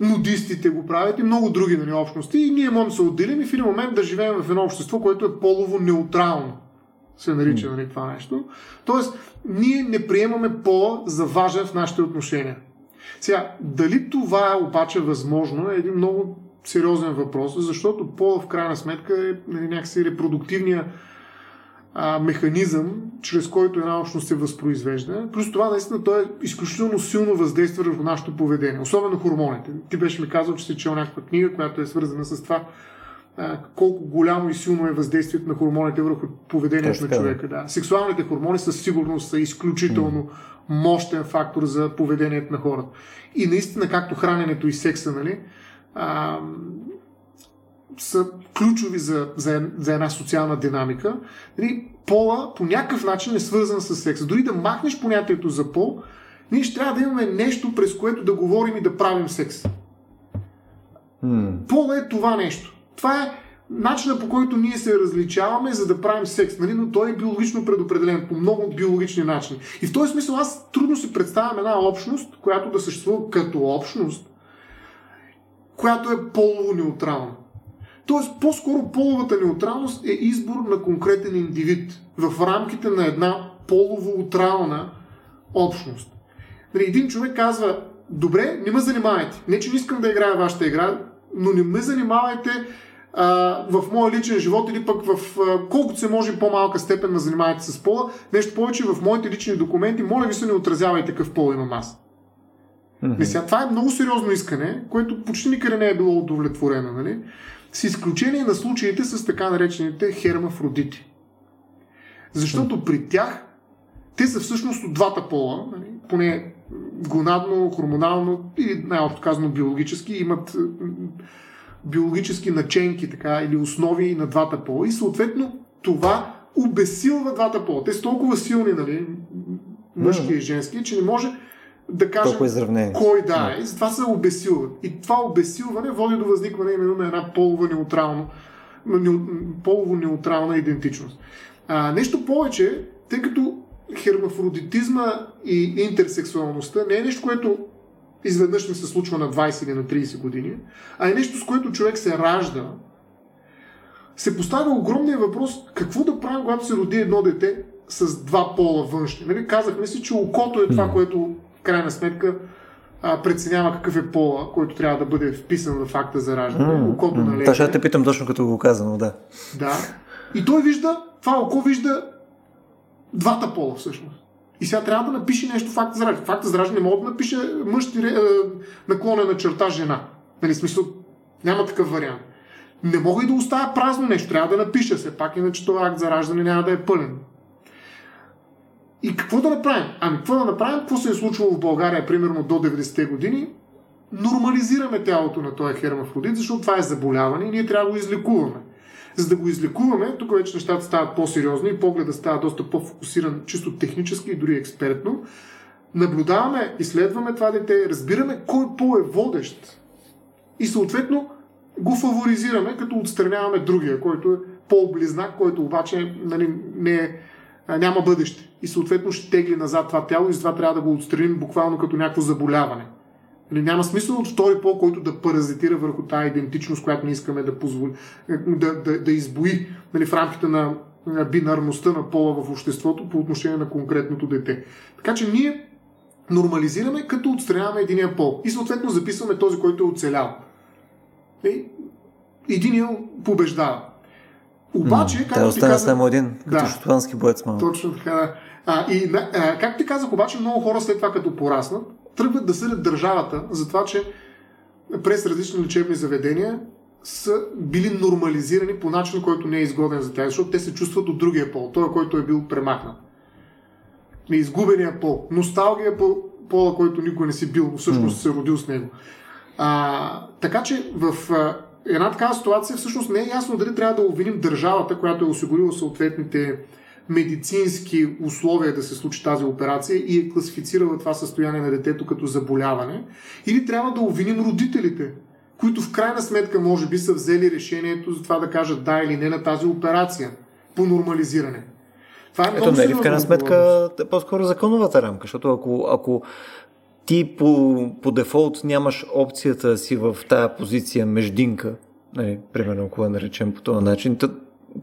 Speaker 2: Нудистите го правят и много други нали, общности и ние можем да се отделим и в един момент да живеем в едно общество, което е полово неутрално се нарича нали, това нещо. Тоест, ние не приемаме пола за важен в нашите отношения. Сега, дали това е обаче възможно е един много сериозен въпрос, защото пола в крайна сметка е нали, някакси репродуктивния а, механизъм, чрез който една общност се възпроизвежда. Плюс това, наистина, той е изключително силно въздейства върху нашето поведение, особено хормоните. Ти беше ми казал, че си чел някаква книга, която е свързана с това колко голямо и силно е въздействието на хормоните върху поведението
Speaker 1: Точно
Speaker 2: на човека. Да. Сексуалните хормони със сигурност са изключително мощен фактор за поведението на хората. И наистина, както храненето и секса, нали, а, са ключови за, за, за една социална динамика. Нали, пола по някакъв начин е свързан с секса. Дори да махнеш понятието за пол, ние ще трябва да имаме нещо, през което да говорим и да правим секс.
Speaker 1: М,
Speaker 2: Пола е това нещо. Това е начинът по който ние се различаваме, за да правим секс. Нали? Но той е биологично предопределен по много биологични начини. И в този смисъл аз трудно си представям една общност, която да съществува като общност, която е полово неутрална. Тоест, по-скоро половата неутралност е избор на конкретен индивид в рамките на една полово-утрална общност. Нали, един човек казва, добре, не ме занимавайте. Не, че не искам да играя вашата игра, но не ме занимавайте а, в моя личен живот или пък в а, колкото се може по-малка степен ме занимавайте с пола. Нещо повече в моите лични документи, моля ви се не отразявайте какъв пол имам аз. Не, сега, това е много сериозно искане, което почти никъде не е било удовлетворено. Нали? С изключение на случаите с така наречените хермафродити. Защото при тях те са всъщност от двата пола, нали? поне гонадно, хормонално или най-общо казано биологически, имат биологически наченки така, или основи на двата пола и съответно това обесилва двата пола. Те са толкова силни, нали, мъжки и женски, че не може да кажем кой да е, и затова се обесилват. И това обесилване води до възникване именно на една полова неутрално, полово неутрална идентичност. А, нещо повече, тъй като хермафродитизма и интерсексуалността не е нещо, което изведнъж ми се случва на 20 или на 30 години, а е нещо, с което човек се ражда се поставя огромния въпрос какво да правим, когато се роди едно дете с два пола външни. Нали? Казахме си, че окото е това, mm. което в крайна сметка а, преценява какъв е пола, който трябва да бъде вписан в факта за раждане. Mm. Окото на
Speaker 1: Това ще те питам точно като го казано, да.
Speaker 2: Да. И той вижда, това око вижда двата пола всъщност. И сега трябва да напише нещо факта за раждане. Факта за раждане не мога да напише мъж наклонена черта жена. Нали, смисъл, няма такъв вариант. Не мога и да оставя празно нещо, трябва да напиша се пак, иначе това акт за раждане няма да е пълен. И какво да направим? Ами какво да направим? Какво се е случвало в България, примерно до 90-те години? Нормализираме тялото на този хермафродит, защото това е заболяване и ние трябва да го излекуваме. За да го излекуваме, тук вече нещата стават по-сериозни и погледът става доста по-фокусиран, чисто технически и дори експертно. Наблюдаваме, изследваме това дете, разбираме кой пол е водещ. И съответно го фаворизираме, като отстраняваме другия, който е по-близнак, който обаче нали, не е, няма бъдеще. И съответно ще тегли назад това тяло и затова трябва да го отстраним буквално като някакво заболяване. Нали, няма смисъл от втори пол, който да паразитира върху тази идентичност, която не искаме да, позволи, да, да, да избои нали, в рамките на, на бинарността на пола в обществото по отношение на конкретното дете. Така че ние нормализираме, като отстраняваме единия пол. И съответно записваме този, който е оцелял. И единия побеждава. Обаче,
Speaker 1: mm, както ти казах... само един, като да, шотландски боец малко.
Speaker 2: Точно така. А, и, а, както ти казах, обаче много хора след това, като пораснат, тръгват да съдят държавата за това, че през различни лечебни заведения са били нормализирани по начин, който не е изгоден за тях, защото те се чувстват от другия пол, той, който е бил премахнат. Изгубения пол. Носталгия по пола, който никой не си бил, но всъщност mm. се родил с него. А, така че в а, една такава ситуация всъщност не е ясно дали трябва да обвиним държавата, която е осигурила съответните медицински условия да се случи тази операция и е класифицирала това състояние на детето като заболяване, или трябва да обвиним родителите, които в крайна сметка може би са взели решението за това да кажат да или не на тази операция по нормализиране.
Speaker 1: Това е Ето, не ли в крайна сметка по-скоро законовата рамка, защото ако, ако ти по, по дефолт нямаш опцията си в тая позиция междинка, нали, примерно ако я наречем по този начин,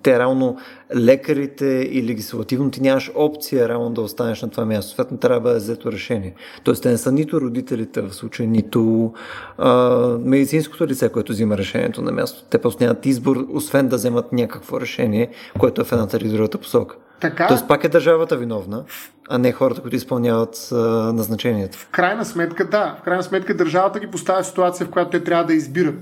Speaker 1: те реално лекарите и легислативно ти нямаш опция реално да останеш на това място. Съответно трябва да бъде взето решение. Тоест те не са нито родителите в случая, нито а, медицинското лице, което взима решението на място. Те просто нямат избор, освен да вземат някакво решение, което е в едната или другата посока. Така... Тоест пак е държавата виновна, а не хората, които изпълняват а, назначението.
Speaker 2: В крайна сметка, да. В крайна сметка държавата ги поставя в ситуация, в която те трябва да избират.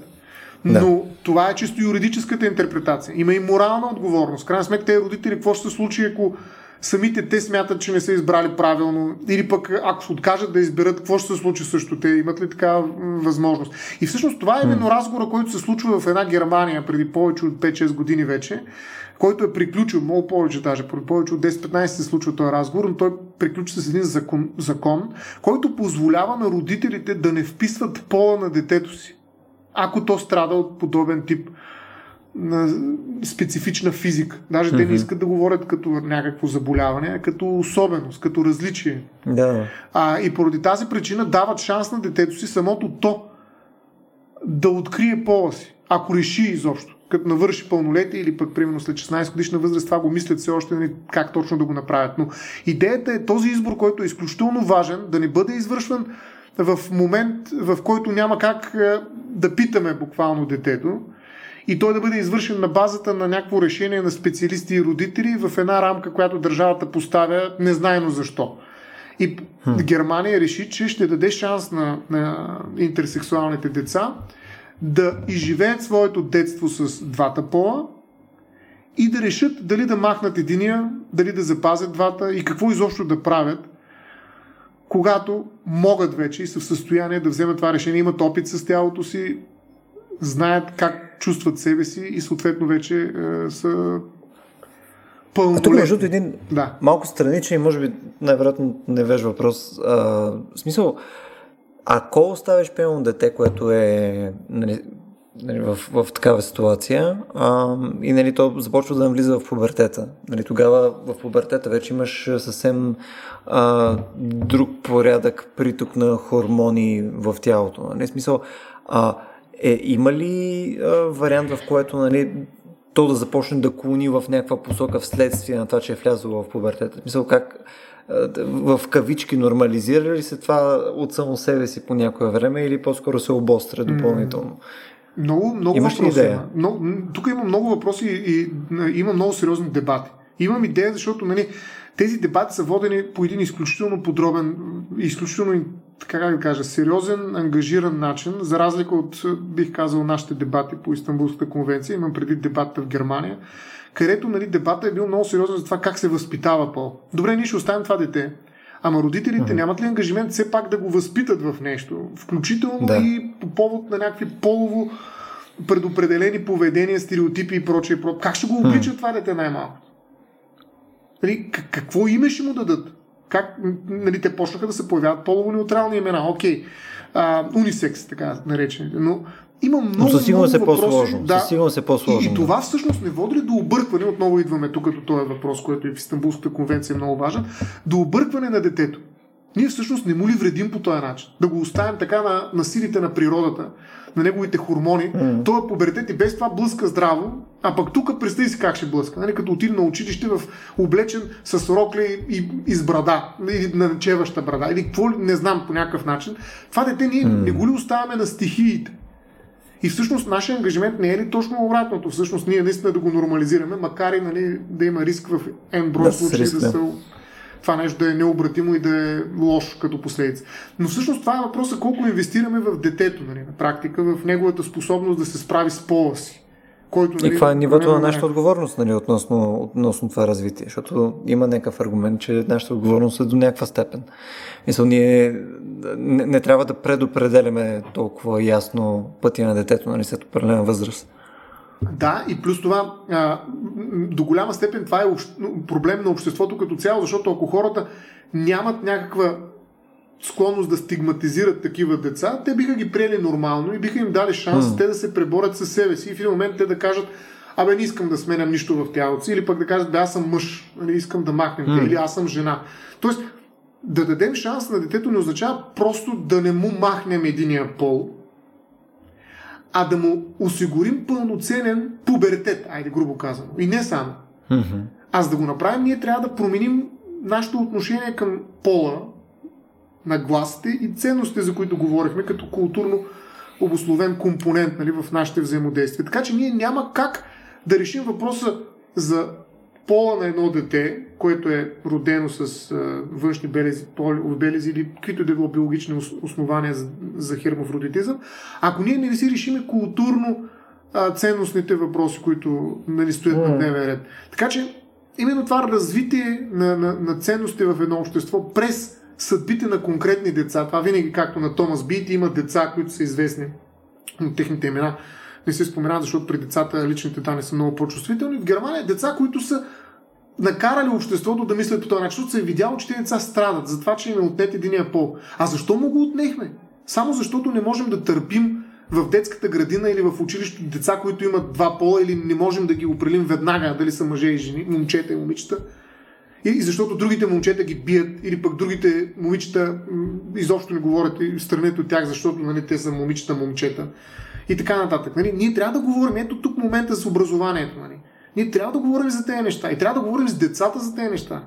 Speaker 2: Да. Но това е чисто юридическата интерпретация. Има и морална отговорност. Крайна сметка, тези родители, какво ще се случи, ако самите те смятат, че не са избрали правилно, или пък ако се откажат да изберат, какво ще се случи също? Те имат ли такава възможност? И всъщност това е именно разговора, който се случва в една Германия преди повече от 5-6 години вече, който е приключил, много повече даже, преди повече от 10-15 се случва този разговор, но той приключи с един закон, закон, който позволява на родителите да не вписват пола на детето си ако то страда от подобен тип на специфична физика. Даже mm-hmm. те не искат да говорят като някакво заболяване, а като особеност, като различие.
Speaker 1: Да.
Speaker 2: А, и поради тази причина дават шанс на детето си самото то да открие пола си, ако реши изобщо. Като навърши пълнолетие или пък примерно след 16 годишна възраст, това го мислят все още нали, как точно да го направят. Но идеята е този избор, който е изключително важен, да не бъде извършван в момент, в който няма как е, да питаме буквално детето и той да бъде извършен на базата на някакво решение на специалисти и родители в една рамка, която държавата поставя незнайно защо. И хм. Германия реши, че ще даде шанс на, на интерсексуалните деца да изживеят своето детство с двата пола и да решат дали да махнат единия, дали да запазят двата и какво изобщо да правят, когато могат вече и са в състояние да вземат това решение, имат опит с тялото си, знаят как чувстват себе си и съответно вече е, са
Speaker 1: пълнолетни. А тук между един да. малко страничен и може би най-вероятно не веж въпрос. А, в смисъл, ако оставиш пълно дете, което е нали, нали, в, в такава ситуация а, и нали, то започва да навлиза в пубертета. Нали, тогава в пубертета вече имаш съвсем а, друг порядък приток на хормони в тялото. Нали, смисъл, а, е, има ли а, вариант, в който нали, то да започне да клони в някаква посока вследствие на това, че е влязло в пубертета. Мисъл, как в кавички нормализира ли се това от само себе си по някое време или по-скоро се обостря допълнително?
Speaker 2: Много, много
Speaker 1: Имаш
Speaker 2: въпроси.
Speaker 1: идея?
Speaker 2: Много, тук има много въпроси и, и има много сериозни дебати. Имам идея, защото нали, тези дебати са водени по един изключително подробен, изключително, така как да кажа, сериозен, ангажиран начин, за разлика от, бих казал, нашите дебати по Истанбулската конвенция, имам преди дебата в Германия, където нали, дебата е бил много сериозен за това как се възпитава пол. Добре, ние ще оставим това дете, Ама родителите mm-hmm. нямат ли ангажимент все пак да го възпитат в нещо? Включително
Speaker 1: Да.
Speaker 2: и по повод на някакви полово предопределени поведения, стереотипи и прочее. про- Как ще го обличат това дете най-малко? Нали, какво име ще му дадат? Как, нали, те почнаха да се появяват полово-неутрални имена. Окей, а, унисекс, така наречените. Но има много,
Speaker 1: Но със сигурност е по-сложно.
Speaker 2: Да,
Speaker 1: Със сигурност е по-сложно.
Speaker 2: и, и това всъщност не води ли до объркване, отново идваме тук като този въпрос, който и в Истанбулската конвенция е много важен, до объркване на детето. Ние всъщност не му ли вредим по този начин? Да го оставим така на, на силите на природата, на неговите хормони. Mm. Той е пубертет и без това блъска здраво, а пък тук представи си как ще блъска. Нали? Като отиде на училище в облечен с рокли и, и с брада, или на начеваща брада, или какво не знам по някакъв начин. Това дете ние mm. не го ли оставяме на стихиите? И всъщност нашия ангажимент не е ли точно обратното? Всъщност ние наистина да го нормализираме, макар и нали, да има риск в N брой
Speaker 1: Да,
Speaker 2: случаи да се това нещо да е необратимо и да е лошо като последица. Но всъщност това е въпросът колко инвестираме в детето, нали, на практика, в неговата способност да се справи с пола си. Който,
Speaker 1: И
Speaker 2: нали,
Speaker 1: каква е нивото на нашата отговорност нали, относно, относно това развитие? Защото има някакъв аргумент, че нашата отговорност е до някаква степен. Мисъл, ние не, не трябва да предопределяме толкова ясно пътя на детето нали, след определена възраст.
Speaker 2: Да, и плюс това, а, до голяма степен това е общ... проблем на обществото като цяло, защото ако хората нямат някаква склонност да стигматизират такива деца, те биха ги приели нормално и биха им дали шанс те да се преборят със себе си и в един момент те да кажат Абе, не искам да сменям нищо в тялото си, или пък да кажат, бе, аз съм мъж, нали, искам да махнем те, или аз съм жена. Тоест, да дадем шанс на детето не означава просто да не му махнем единия пол, а да му осигурим пълноценен пубертет, айде грубо казано. И не само.
Speaker 1: Мгм.
Speaker 2: А за да го направим, ние трябва да променим нашето отношение към пола, на гласите и ценностите, за които говорихме, като културно обословен компонент нали, в нашите взаимодействия. Така че ние няма как да решим въпроса за пола на едно дете, което е родено с а, външни белези, белези или каквито да било биологични ос- основания за, за хермафродитизъм, ако ние не си решиме културно а, ценностните въпроси, които нали, стоят на
Speaker 1: М.
Speaker 2: дневен ред. Така че именно това развитие на, на, на ценности в едно общество през съдбите на конкретни деца, това винаги както на Томас Бит има деца, които са известни от техните имена, не се споменават, защото при децата личните данни са много по-чувствителни. В Германия деца, които са накарали обществото да мислят по този начин, защото се е видяло, че тези деца страдат за това, че им е отнет единия пол. А защо му го отнехме? Само защото не можем да търпим в детската градина или в училището деца, които имат два пола или не можем да ги определим веднага дали са мъже и жени, момчета и момичета. И, защото другите момчета ги бият, или пък другите момичета м, изобщо не говорят и странете от тях, защото нали, те са момичета, момчета. И така нататък. Нали? Ние трябва да говорим, ето тук момента с образованието. Нали? Ние трябва да говорим за тези неща. И трябва да говорим с децата за тези неща.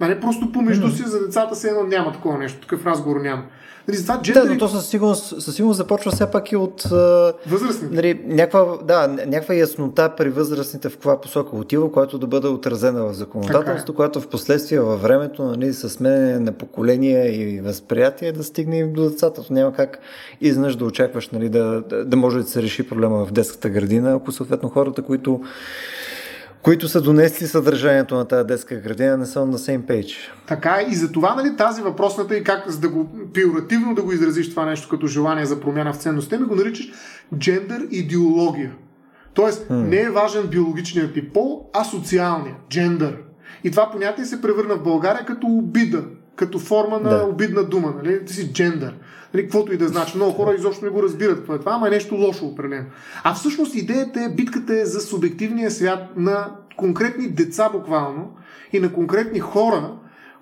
Speaker 2: А не просто помежду си за децата се едно няма такова нещо. Такъв разговор няма. Нали, затова
Speaker 1: Да,
Speaker 2: джендери...
Speaker 1: но то със сигурност, със сигурност започва все пак и от
Speaker 2: Възрастните.
Speaker 1: нали, някаква, да, някаква яснота при възрастните в каква посока отива, която да бъде отразена в законодателството,
Speaker 2: Така
Speaker 1: която в последствие във времето нали, с смене на поколения и възприятие да стигне и до децата. То няма как изнъж да очакваш нали, да, да, да може да се реши проблема в детската градина, ако съответно хората, които които са донесли съдържанието на тази детска градина, не са на same page.
Speaker 2: Така. И за това нали, тази въпросната и как за да го пиоративно да го изразиш това нещо като желание за промяна в ценността, ми го наричаш джендър идеология. Тоест, mm. не е важен биологичният ти пол, а социалният, джендър. И това понятие се превърна в България като обида, като форма на
Speaker 1: Да.
Speaker 2: обидна дума, нали? Ти си джендър. Нали, каквото и да значи. Много хора изобщо не го разбират какво е това, ама е нещо лошо определено. А всъщност идеята е, битката е за субективния свят на конкретни деца буквално и на конкретни хора,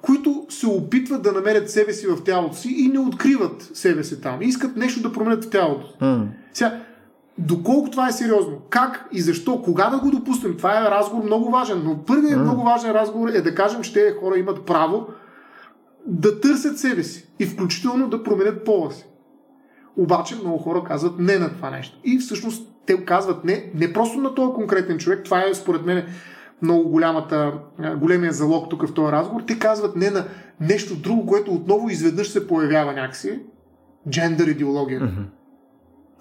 Speaker 2: които се опитват да намерят себе си в тялото си и не откриват себе си там. И искат нещо да променят в тялото.
Speaker 1: М.
Speaker 2: Сега, доколко това е сериозно, как и защо, кога да го допуснем, това е разговор много важен. Но първият mm. много важен разговор е да кажем, че тези хора имат право да търсят себе си и включително да променят пола си. Обаче много хора казват не на това нещо. И всъщност те казват не, не просто на този конкретен човек, това е според мен много голямата, големия залог тук в този разговор, те казват не на нещо друго, което отново изведнъж се появява някакси, джендър идеология. Mm-hmm.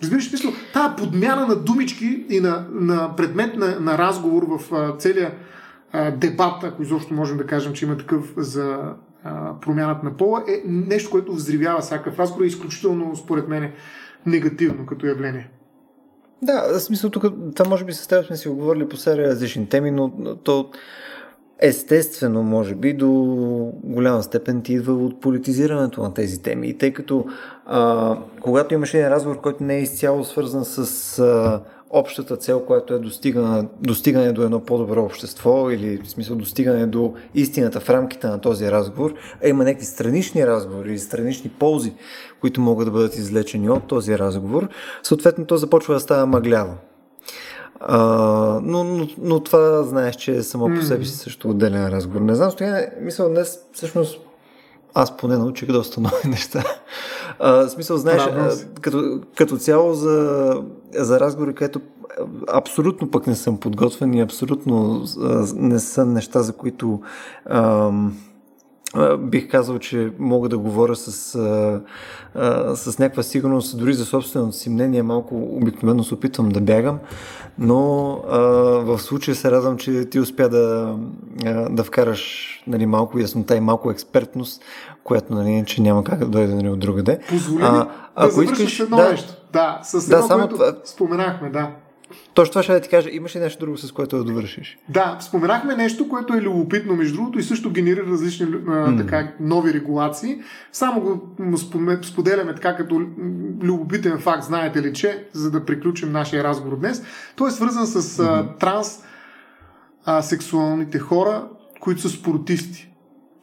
Speaker 2: Разбираш, смисъл, тази подмяна на думички и на, на предмет на, на разговор в целия дебат, ако изобщо можем да кажем, че има такъв за промяната на пола, е нещо, което взривява всякакъв разговор и е изключително, според мен, негативно като явление.
Speaker 1: Да, в смисъл тук, това може би с теб сме си оговорили по серия различни теми, но то естествено, може би, до голяма степен ти идва от политизирането на тези теми. И тъй като а, когато имаш един разговор, който не е изцяло свързан с а, общата цел, която е достигане, достигане до едно по-добро общество или в смисъл достигане до истината в рамките на този разговор, а има някакви странични разговори или странични ползи, които могат да бъдат излечени от този разговор, съответно то започва да става мъгляво. А, но, но, но това знаеш, че е само по себе си също отделен разговор. Не знам, стоя, мисля, днес всъщност аз поне научих доста нови неща. А, смисъл, знаеш, а, като, като цяло за, за разговори, където абсолютно пък не съм подготвен и абсолютно а, не са неща, за които а, бих казал, че мога да говоря с, а, а, с някаква сигурност, дори за собственото си мнение, малко обикновено се опитвам да бягам, но а, в случая се радвам, че ти успя да, а, да вкараш нали, малко яснота и малко експертност, която нали, че няма как да дойде нали, от другаде.
Speaker 2: Позволи а, да завършиш искаш, едно да, нещо. Да, с едно, да, само което това... споменахме, да.
Speaker 1: Точно това ще да ти кажа. Имаш ли нещо друго, с което да довършиш?
Speaker 2: Да, споменахме нещо, което е любопитно, между другото, и също генерира различни mm. така, нови регулации. Само го споделяме така като любопитен факт, знаете ли, че, за да приключим нашия разговор днес. Той е свързан с mm-hmm. транс а, сексуалните хора, които са спортисти.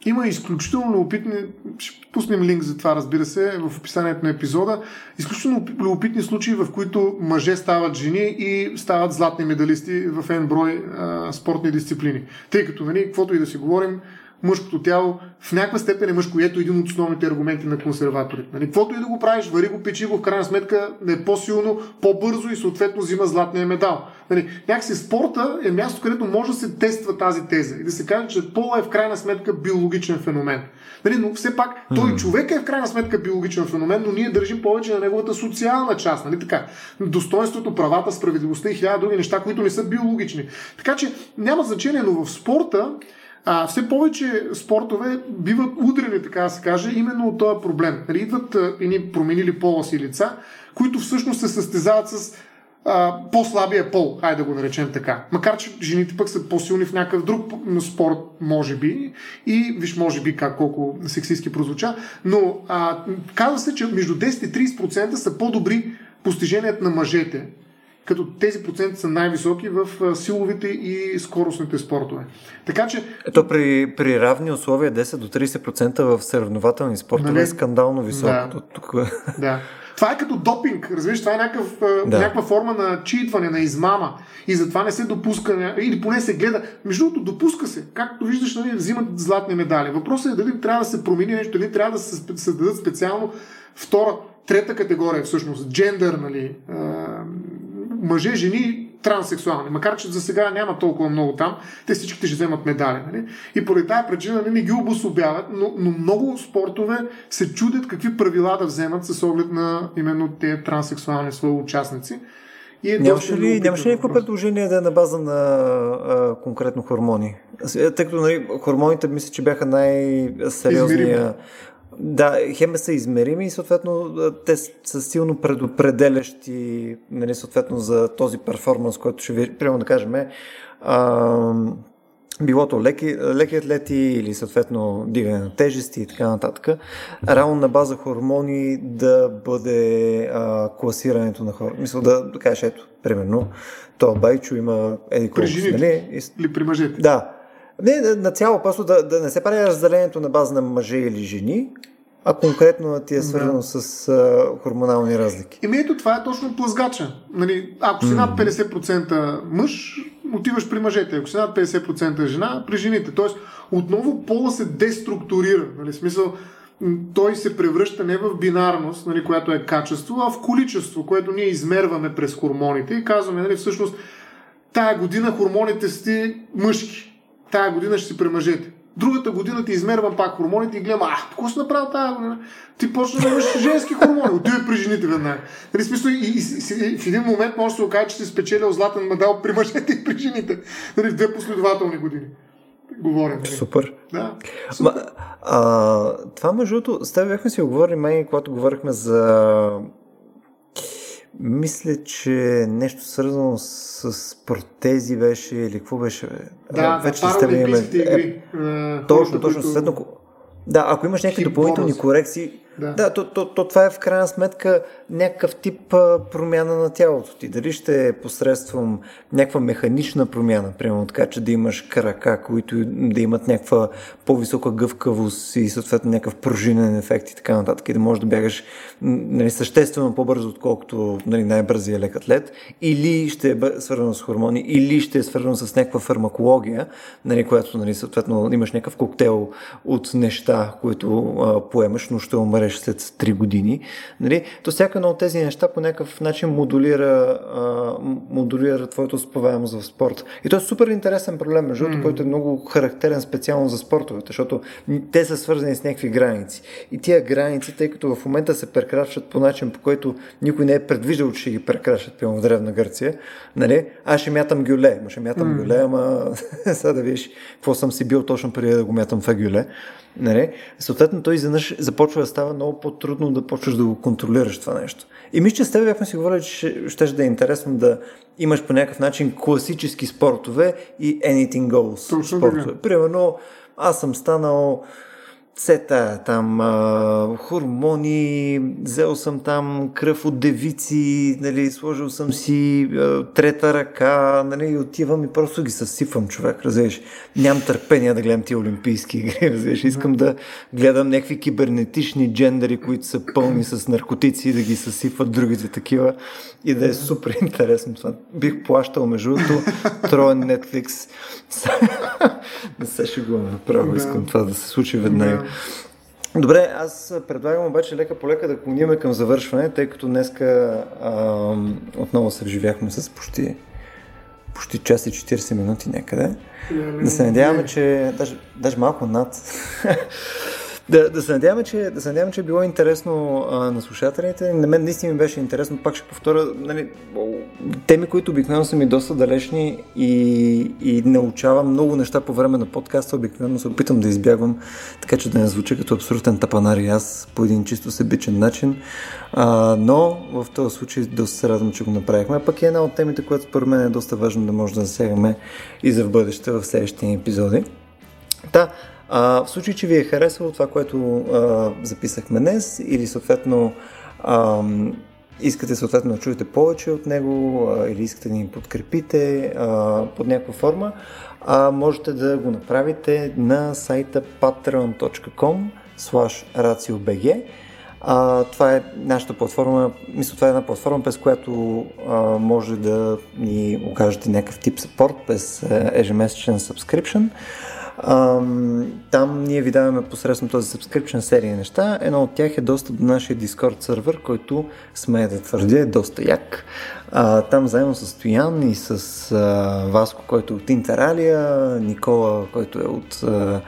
Speaker 2: Има изключително любопитни, ще пуснем линк за това, разбира се, в описанието на епизода, изключително любопитни случаи, в които мъже стават жени и стават златни медалисти в един брой спортни дисциплини. Тъй като, нали, каквото и да си говорим, мъжкото тяло в някаква степен е мъжко. Ето един от основните аргументи на консерваторите. Нали? Каквото и да го правиш, вари го, печи го, в крайна сметка е по-силно, по-бързо и съответно взима златния медал. Нали? Някакси спорта е място, където може да се тества тази теза и да се каже, че пола е в крайна сметка биологичен феномен. Нали? Но все пак той човек е в крайна сметка биологичен феномен, но ние държим повече на неговата социална част. Нали? Така, достоинството, правата, справедливостта и хиляда други неща, които не са биологични. Така че няма значение, но в спорта а, все повече спортове биват удрени, така да се каже, именно от този проблем. Нали, идват едни променили пола си лица, които всъщност се състезават с а, по-слабия пол, хайде да го наречем така. Макар, че жените пък са по-силни в някакъв друг спорт, може би, и виж, може би как колко сексистски прозвуча, но а, казва се, че между 10 и 30% са по-добри постиженията на мъжете като тези проценти са най-високи в силовите и скоростните спортове. Така че...
Speaker 1: Ето при, при равни условия 10 до 30% в съревнователни спортове нали? е скандално високо. Да. Тук... (laughs)
Speaker 2: да. Това е като допинг, разбираш, това е някакъв, да. някаква форма на читване, на измама и затова не се допуска, или поне се гледа. Между другото, допуска се. Както виждаш, нали, взимат златни медали. Въпросът е дали трябва да се промени нещо, дали трябва да се създадат специално втора, трета категория, всъщност, джендър, нали, мъже, жени, транссексуални. Макар, че за сега няма толкова много там, те всичките ще вземат медали. Нали? И поради тази причина нали, не ги обособяват, но, но много спортове се чудят какви правила да вземат с оглед на именно тези транссексуални свои участници.
Speaker 1: И е нямаше ли, нямаше ли някакво предложение да е на база на а, конкретно хормони? Тъй като нали, хормоните мисля, че бяха най-сериозния да, хеме са измерими и съответно те са силно предопределящи нали, съответно за този перформанс, който ще ви, примерно да кажем, а, билото леки, леки атлети или съответно дигане на тежести и така нататък, равно на база хормони да бъде а, класирането на хора. Мисля да, да кажеш, ето, примерно, то байчо има еди
Speaker 2: жените нали? или при мъжете?
Speaker 1: Да. Не, на цяло, просто да, да не се прави разделението на база на мъже или жени, а конкретно ти е свързано да. с а, хормонални разлики.
Speaker 2: Еми ето това е точно плъзгача. Нали, ако си над 50% мъж, отиваш при мъжете. Ако си над 50% жена, при жените. Тоест, отново пола се деструктурира. Нали, смисъл, той се превръща не в бинарност, нали, която е качество, а в количество, което ние измерваме през хормоните и казваме, нали, всъщност, тая година хормоните сте мъжки, тая година ще си при мъжете. Другата година ти измервам пак хормоните и гледам, а, какво си направил тази година? Ти почна да имаш женски хормони, отивай при жените веднага. Нали, смисъл, и, и, и, и, в един момент може да се окаже, че си спечелил златен медал при мъжете и при жените. Нали, в две последователни години говорим. Нали?
Speaker 1: Супер.
Speaker 2: Да.
Speaker 1: Супер. Ма, а, това между другото, с теб бяхме си говорили, май, когато говорихме за мисля, че нещо свързано с протези беше или какво беше?
Speaker 2: Да, вече с теб имаме... игри.
Speaker 1: Е, точно, точно. Следно, да, ако имаш някакви допълнителни корекции, да, да то, то, то това е в крайна сметка някакъв тип а, промяна на тялото ти. Дали ще е посредством някаква механична промяна, примерно така, че да имаш крака, които да имат някаква по-висока гъвкавост и съответно някакъв пружинен ефект и така нататък. И да можеш да бягаш нали, съществено по-бързо, отколкото нали, най-бързия лек атлет, или ще е свързано с хормони, или ще е свързано с някаква фармакология, нали, която нали, съответно имаш някакъв коктейл от неща, които а, поемаш, но ще умреш след 3 години. Нали, то всяка едно от тези неща по някакъв начин модулира, а, модулира твоето успеваемост в спорт. И то е супер интересен проблем, между mm. който е много характерен специално за спортовете, защото те са свързани с някакви граници. И тия граници, тъй като в момента се прекрачват по начин, по който никой не е предвиждал, че ще ги прекрачват, пълно в Древна Гърция, нали? аз ще мятам гюле, ма ще мятам mm. гюле, ама (laughs) сега да видиш какво съм си бил точно преди да го мятам в гюле. Нали? Съответно, той изведнъж започва да става много по-трудно да почваш да го контролираш това нещо. И мисля, че с теб бяхме си говорили, че ще, ще да е интересно да имаш по някакъв начин класически спортове и anything goes
Speaker 2: Точно
Speaker 1: спортове. Примерно, аз съм станал сета, там а, хормони, взел съм там кръв от девици, нали, сложил съм си а, трета ръка, нали, отивам и просто ги съсипвам човек, разбираш. Нямам търпение да гледам тия олимпийски (laughs) игри, разбираш. Искам да гледам някакви кибернетични джендери, които са пълни с наркотици и да ги съсипват другите такива и да е супер интересно това. Бих плащал между другото троен Netflix. (laughs) не се шегувам направо, искам това да се случи веднага. Добре, аз предлагам обаче лека по лека да клониме към завършване, тъй като днеска а, отново се вживяхме с почти, почти час и 40 минути някъде. Да се надяваме, че даже, даже малко над. Да, да, се надяваме, че, да се надяваме, че е било интересно а, на слушателите. На мен наистина ми беше интересно. Пак ще повторя, нали, теми, които обикновено са ми доста далечни и, и научавам много неща по време на подкаста. Обикновено се опитам да избягвам, така че да не звуча като абсолютен тапанар и аз по един чисто себичен начин. А, но в този случай доста се радвам, че го направихме. Пък е една от темите, която според мен е доста важно да може да засягаме и за в бъдеще в следващите епизоди. Та, а, в случай, че ви е харесало това, което а, записахме днес или съответно а, искате съответно да чуете повече от него а, или искате да ни подкрепите а, под някаква форма, а, можете да го направите на сайта patreon.com raciobg а, това е нашата платформа, мисля, това е една платформа, през която а, може да ни окажете някакъв тип support без ежемесечен subscription. Там ние ви даваме посредством този subscription серия неща. Едно от тях е достъп до нашия Discord сервер, който сме да твърдя е доста як. А, там заедно с Стоян и с а, Васко, който е от Интералия, Никола, който е от а,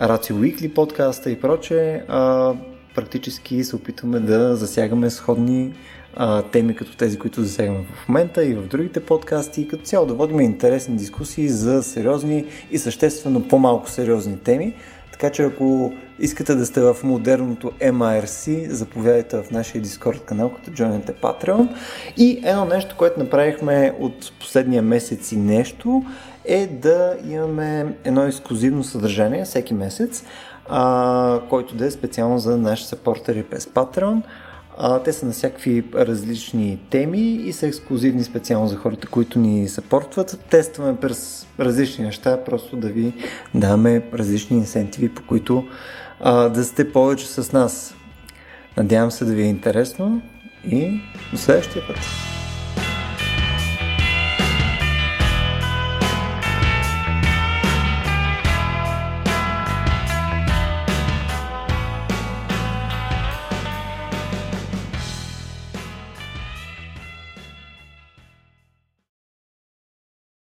Speaker 1: Ratio Weekly подкаста и проче, а, практически се опитваме да засягаме сходни а, теми като тези, които засягаме в момента и в другите подкасти и като цяло да водим интересни дискусии за сериозни и съществено по-малко сериозни теми. Така че ако искате да сте в модерното MRC, заповядайте в нашия Discord канал, като joinете Patreon. И едно нещо, което направихме от последния месец и нещо, е да имаме едно ексклюзивно съдържание всеки месец, а, който да е специално за нашите сапортери през Patreon. А, те са на всякакви различни теми и са ексклюзивни специално за хората, които ни съпортват. Тестваме през различни неща, просто да ви даваме различни инсентиви, по които а, да сте повече с нас. Надявам се да ви е интересно и до следващия път.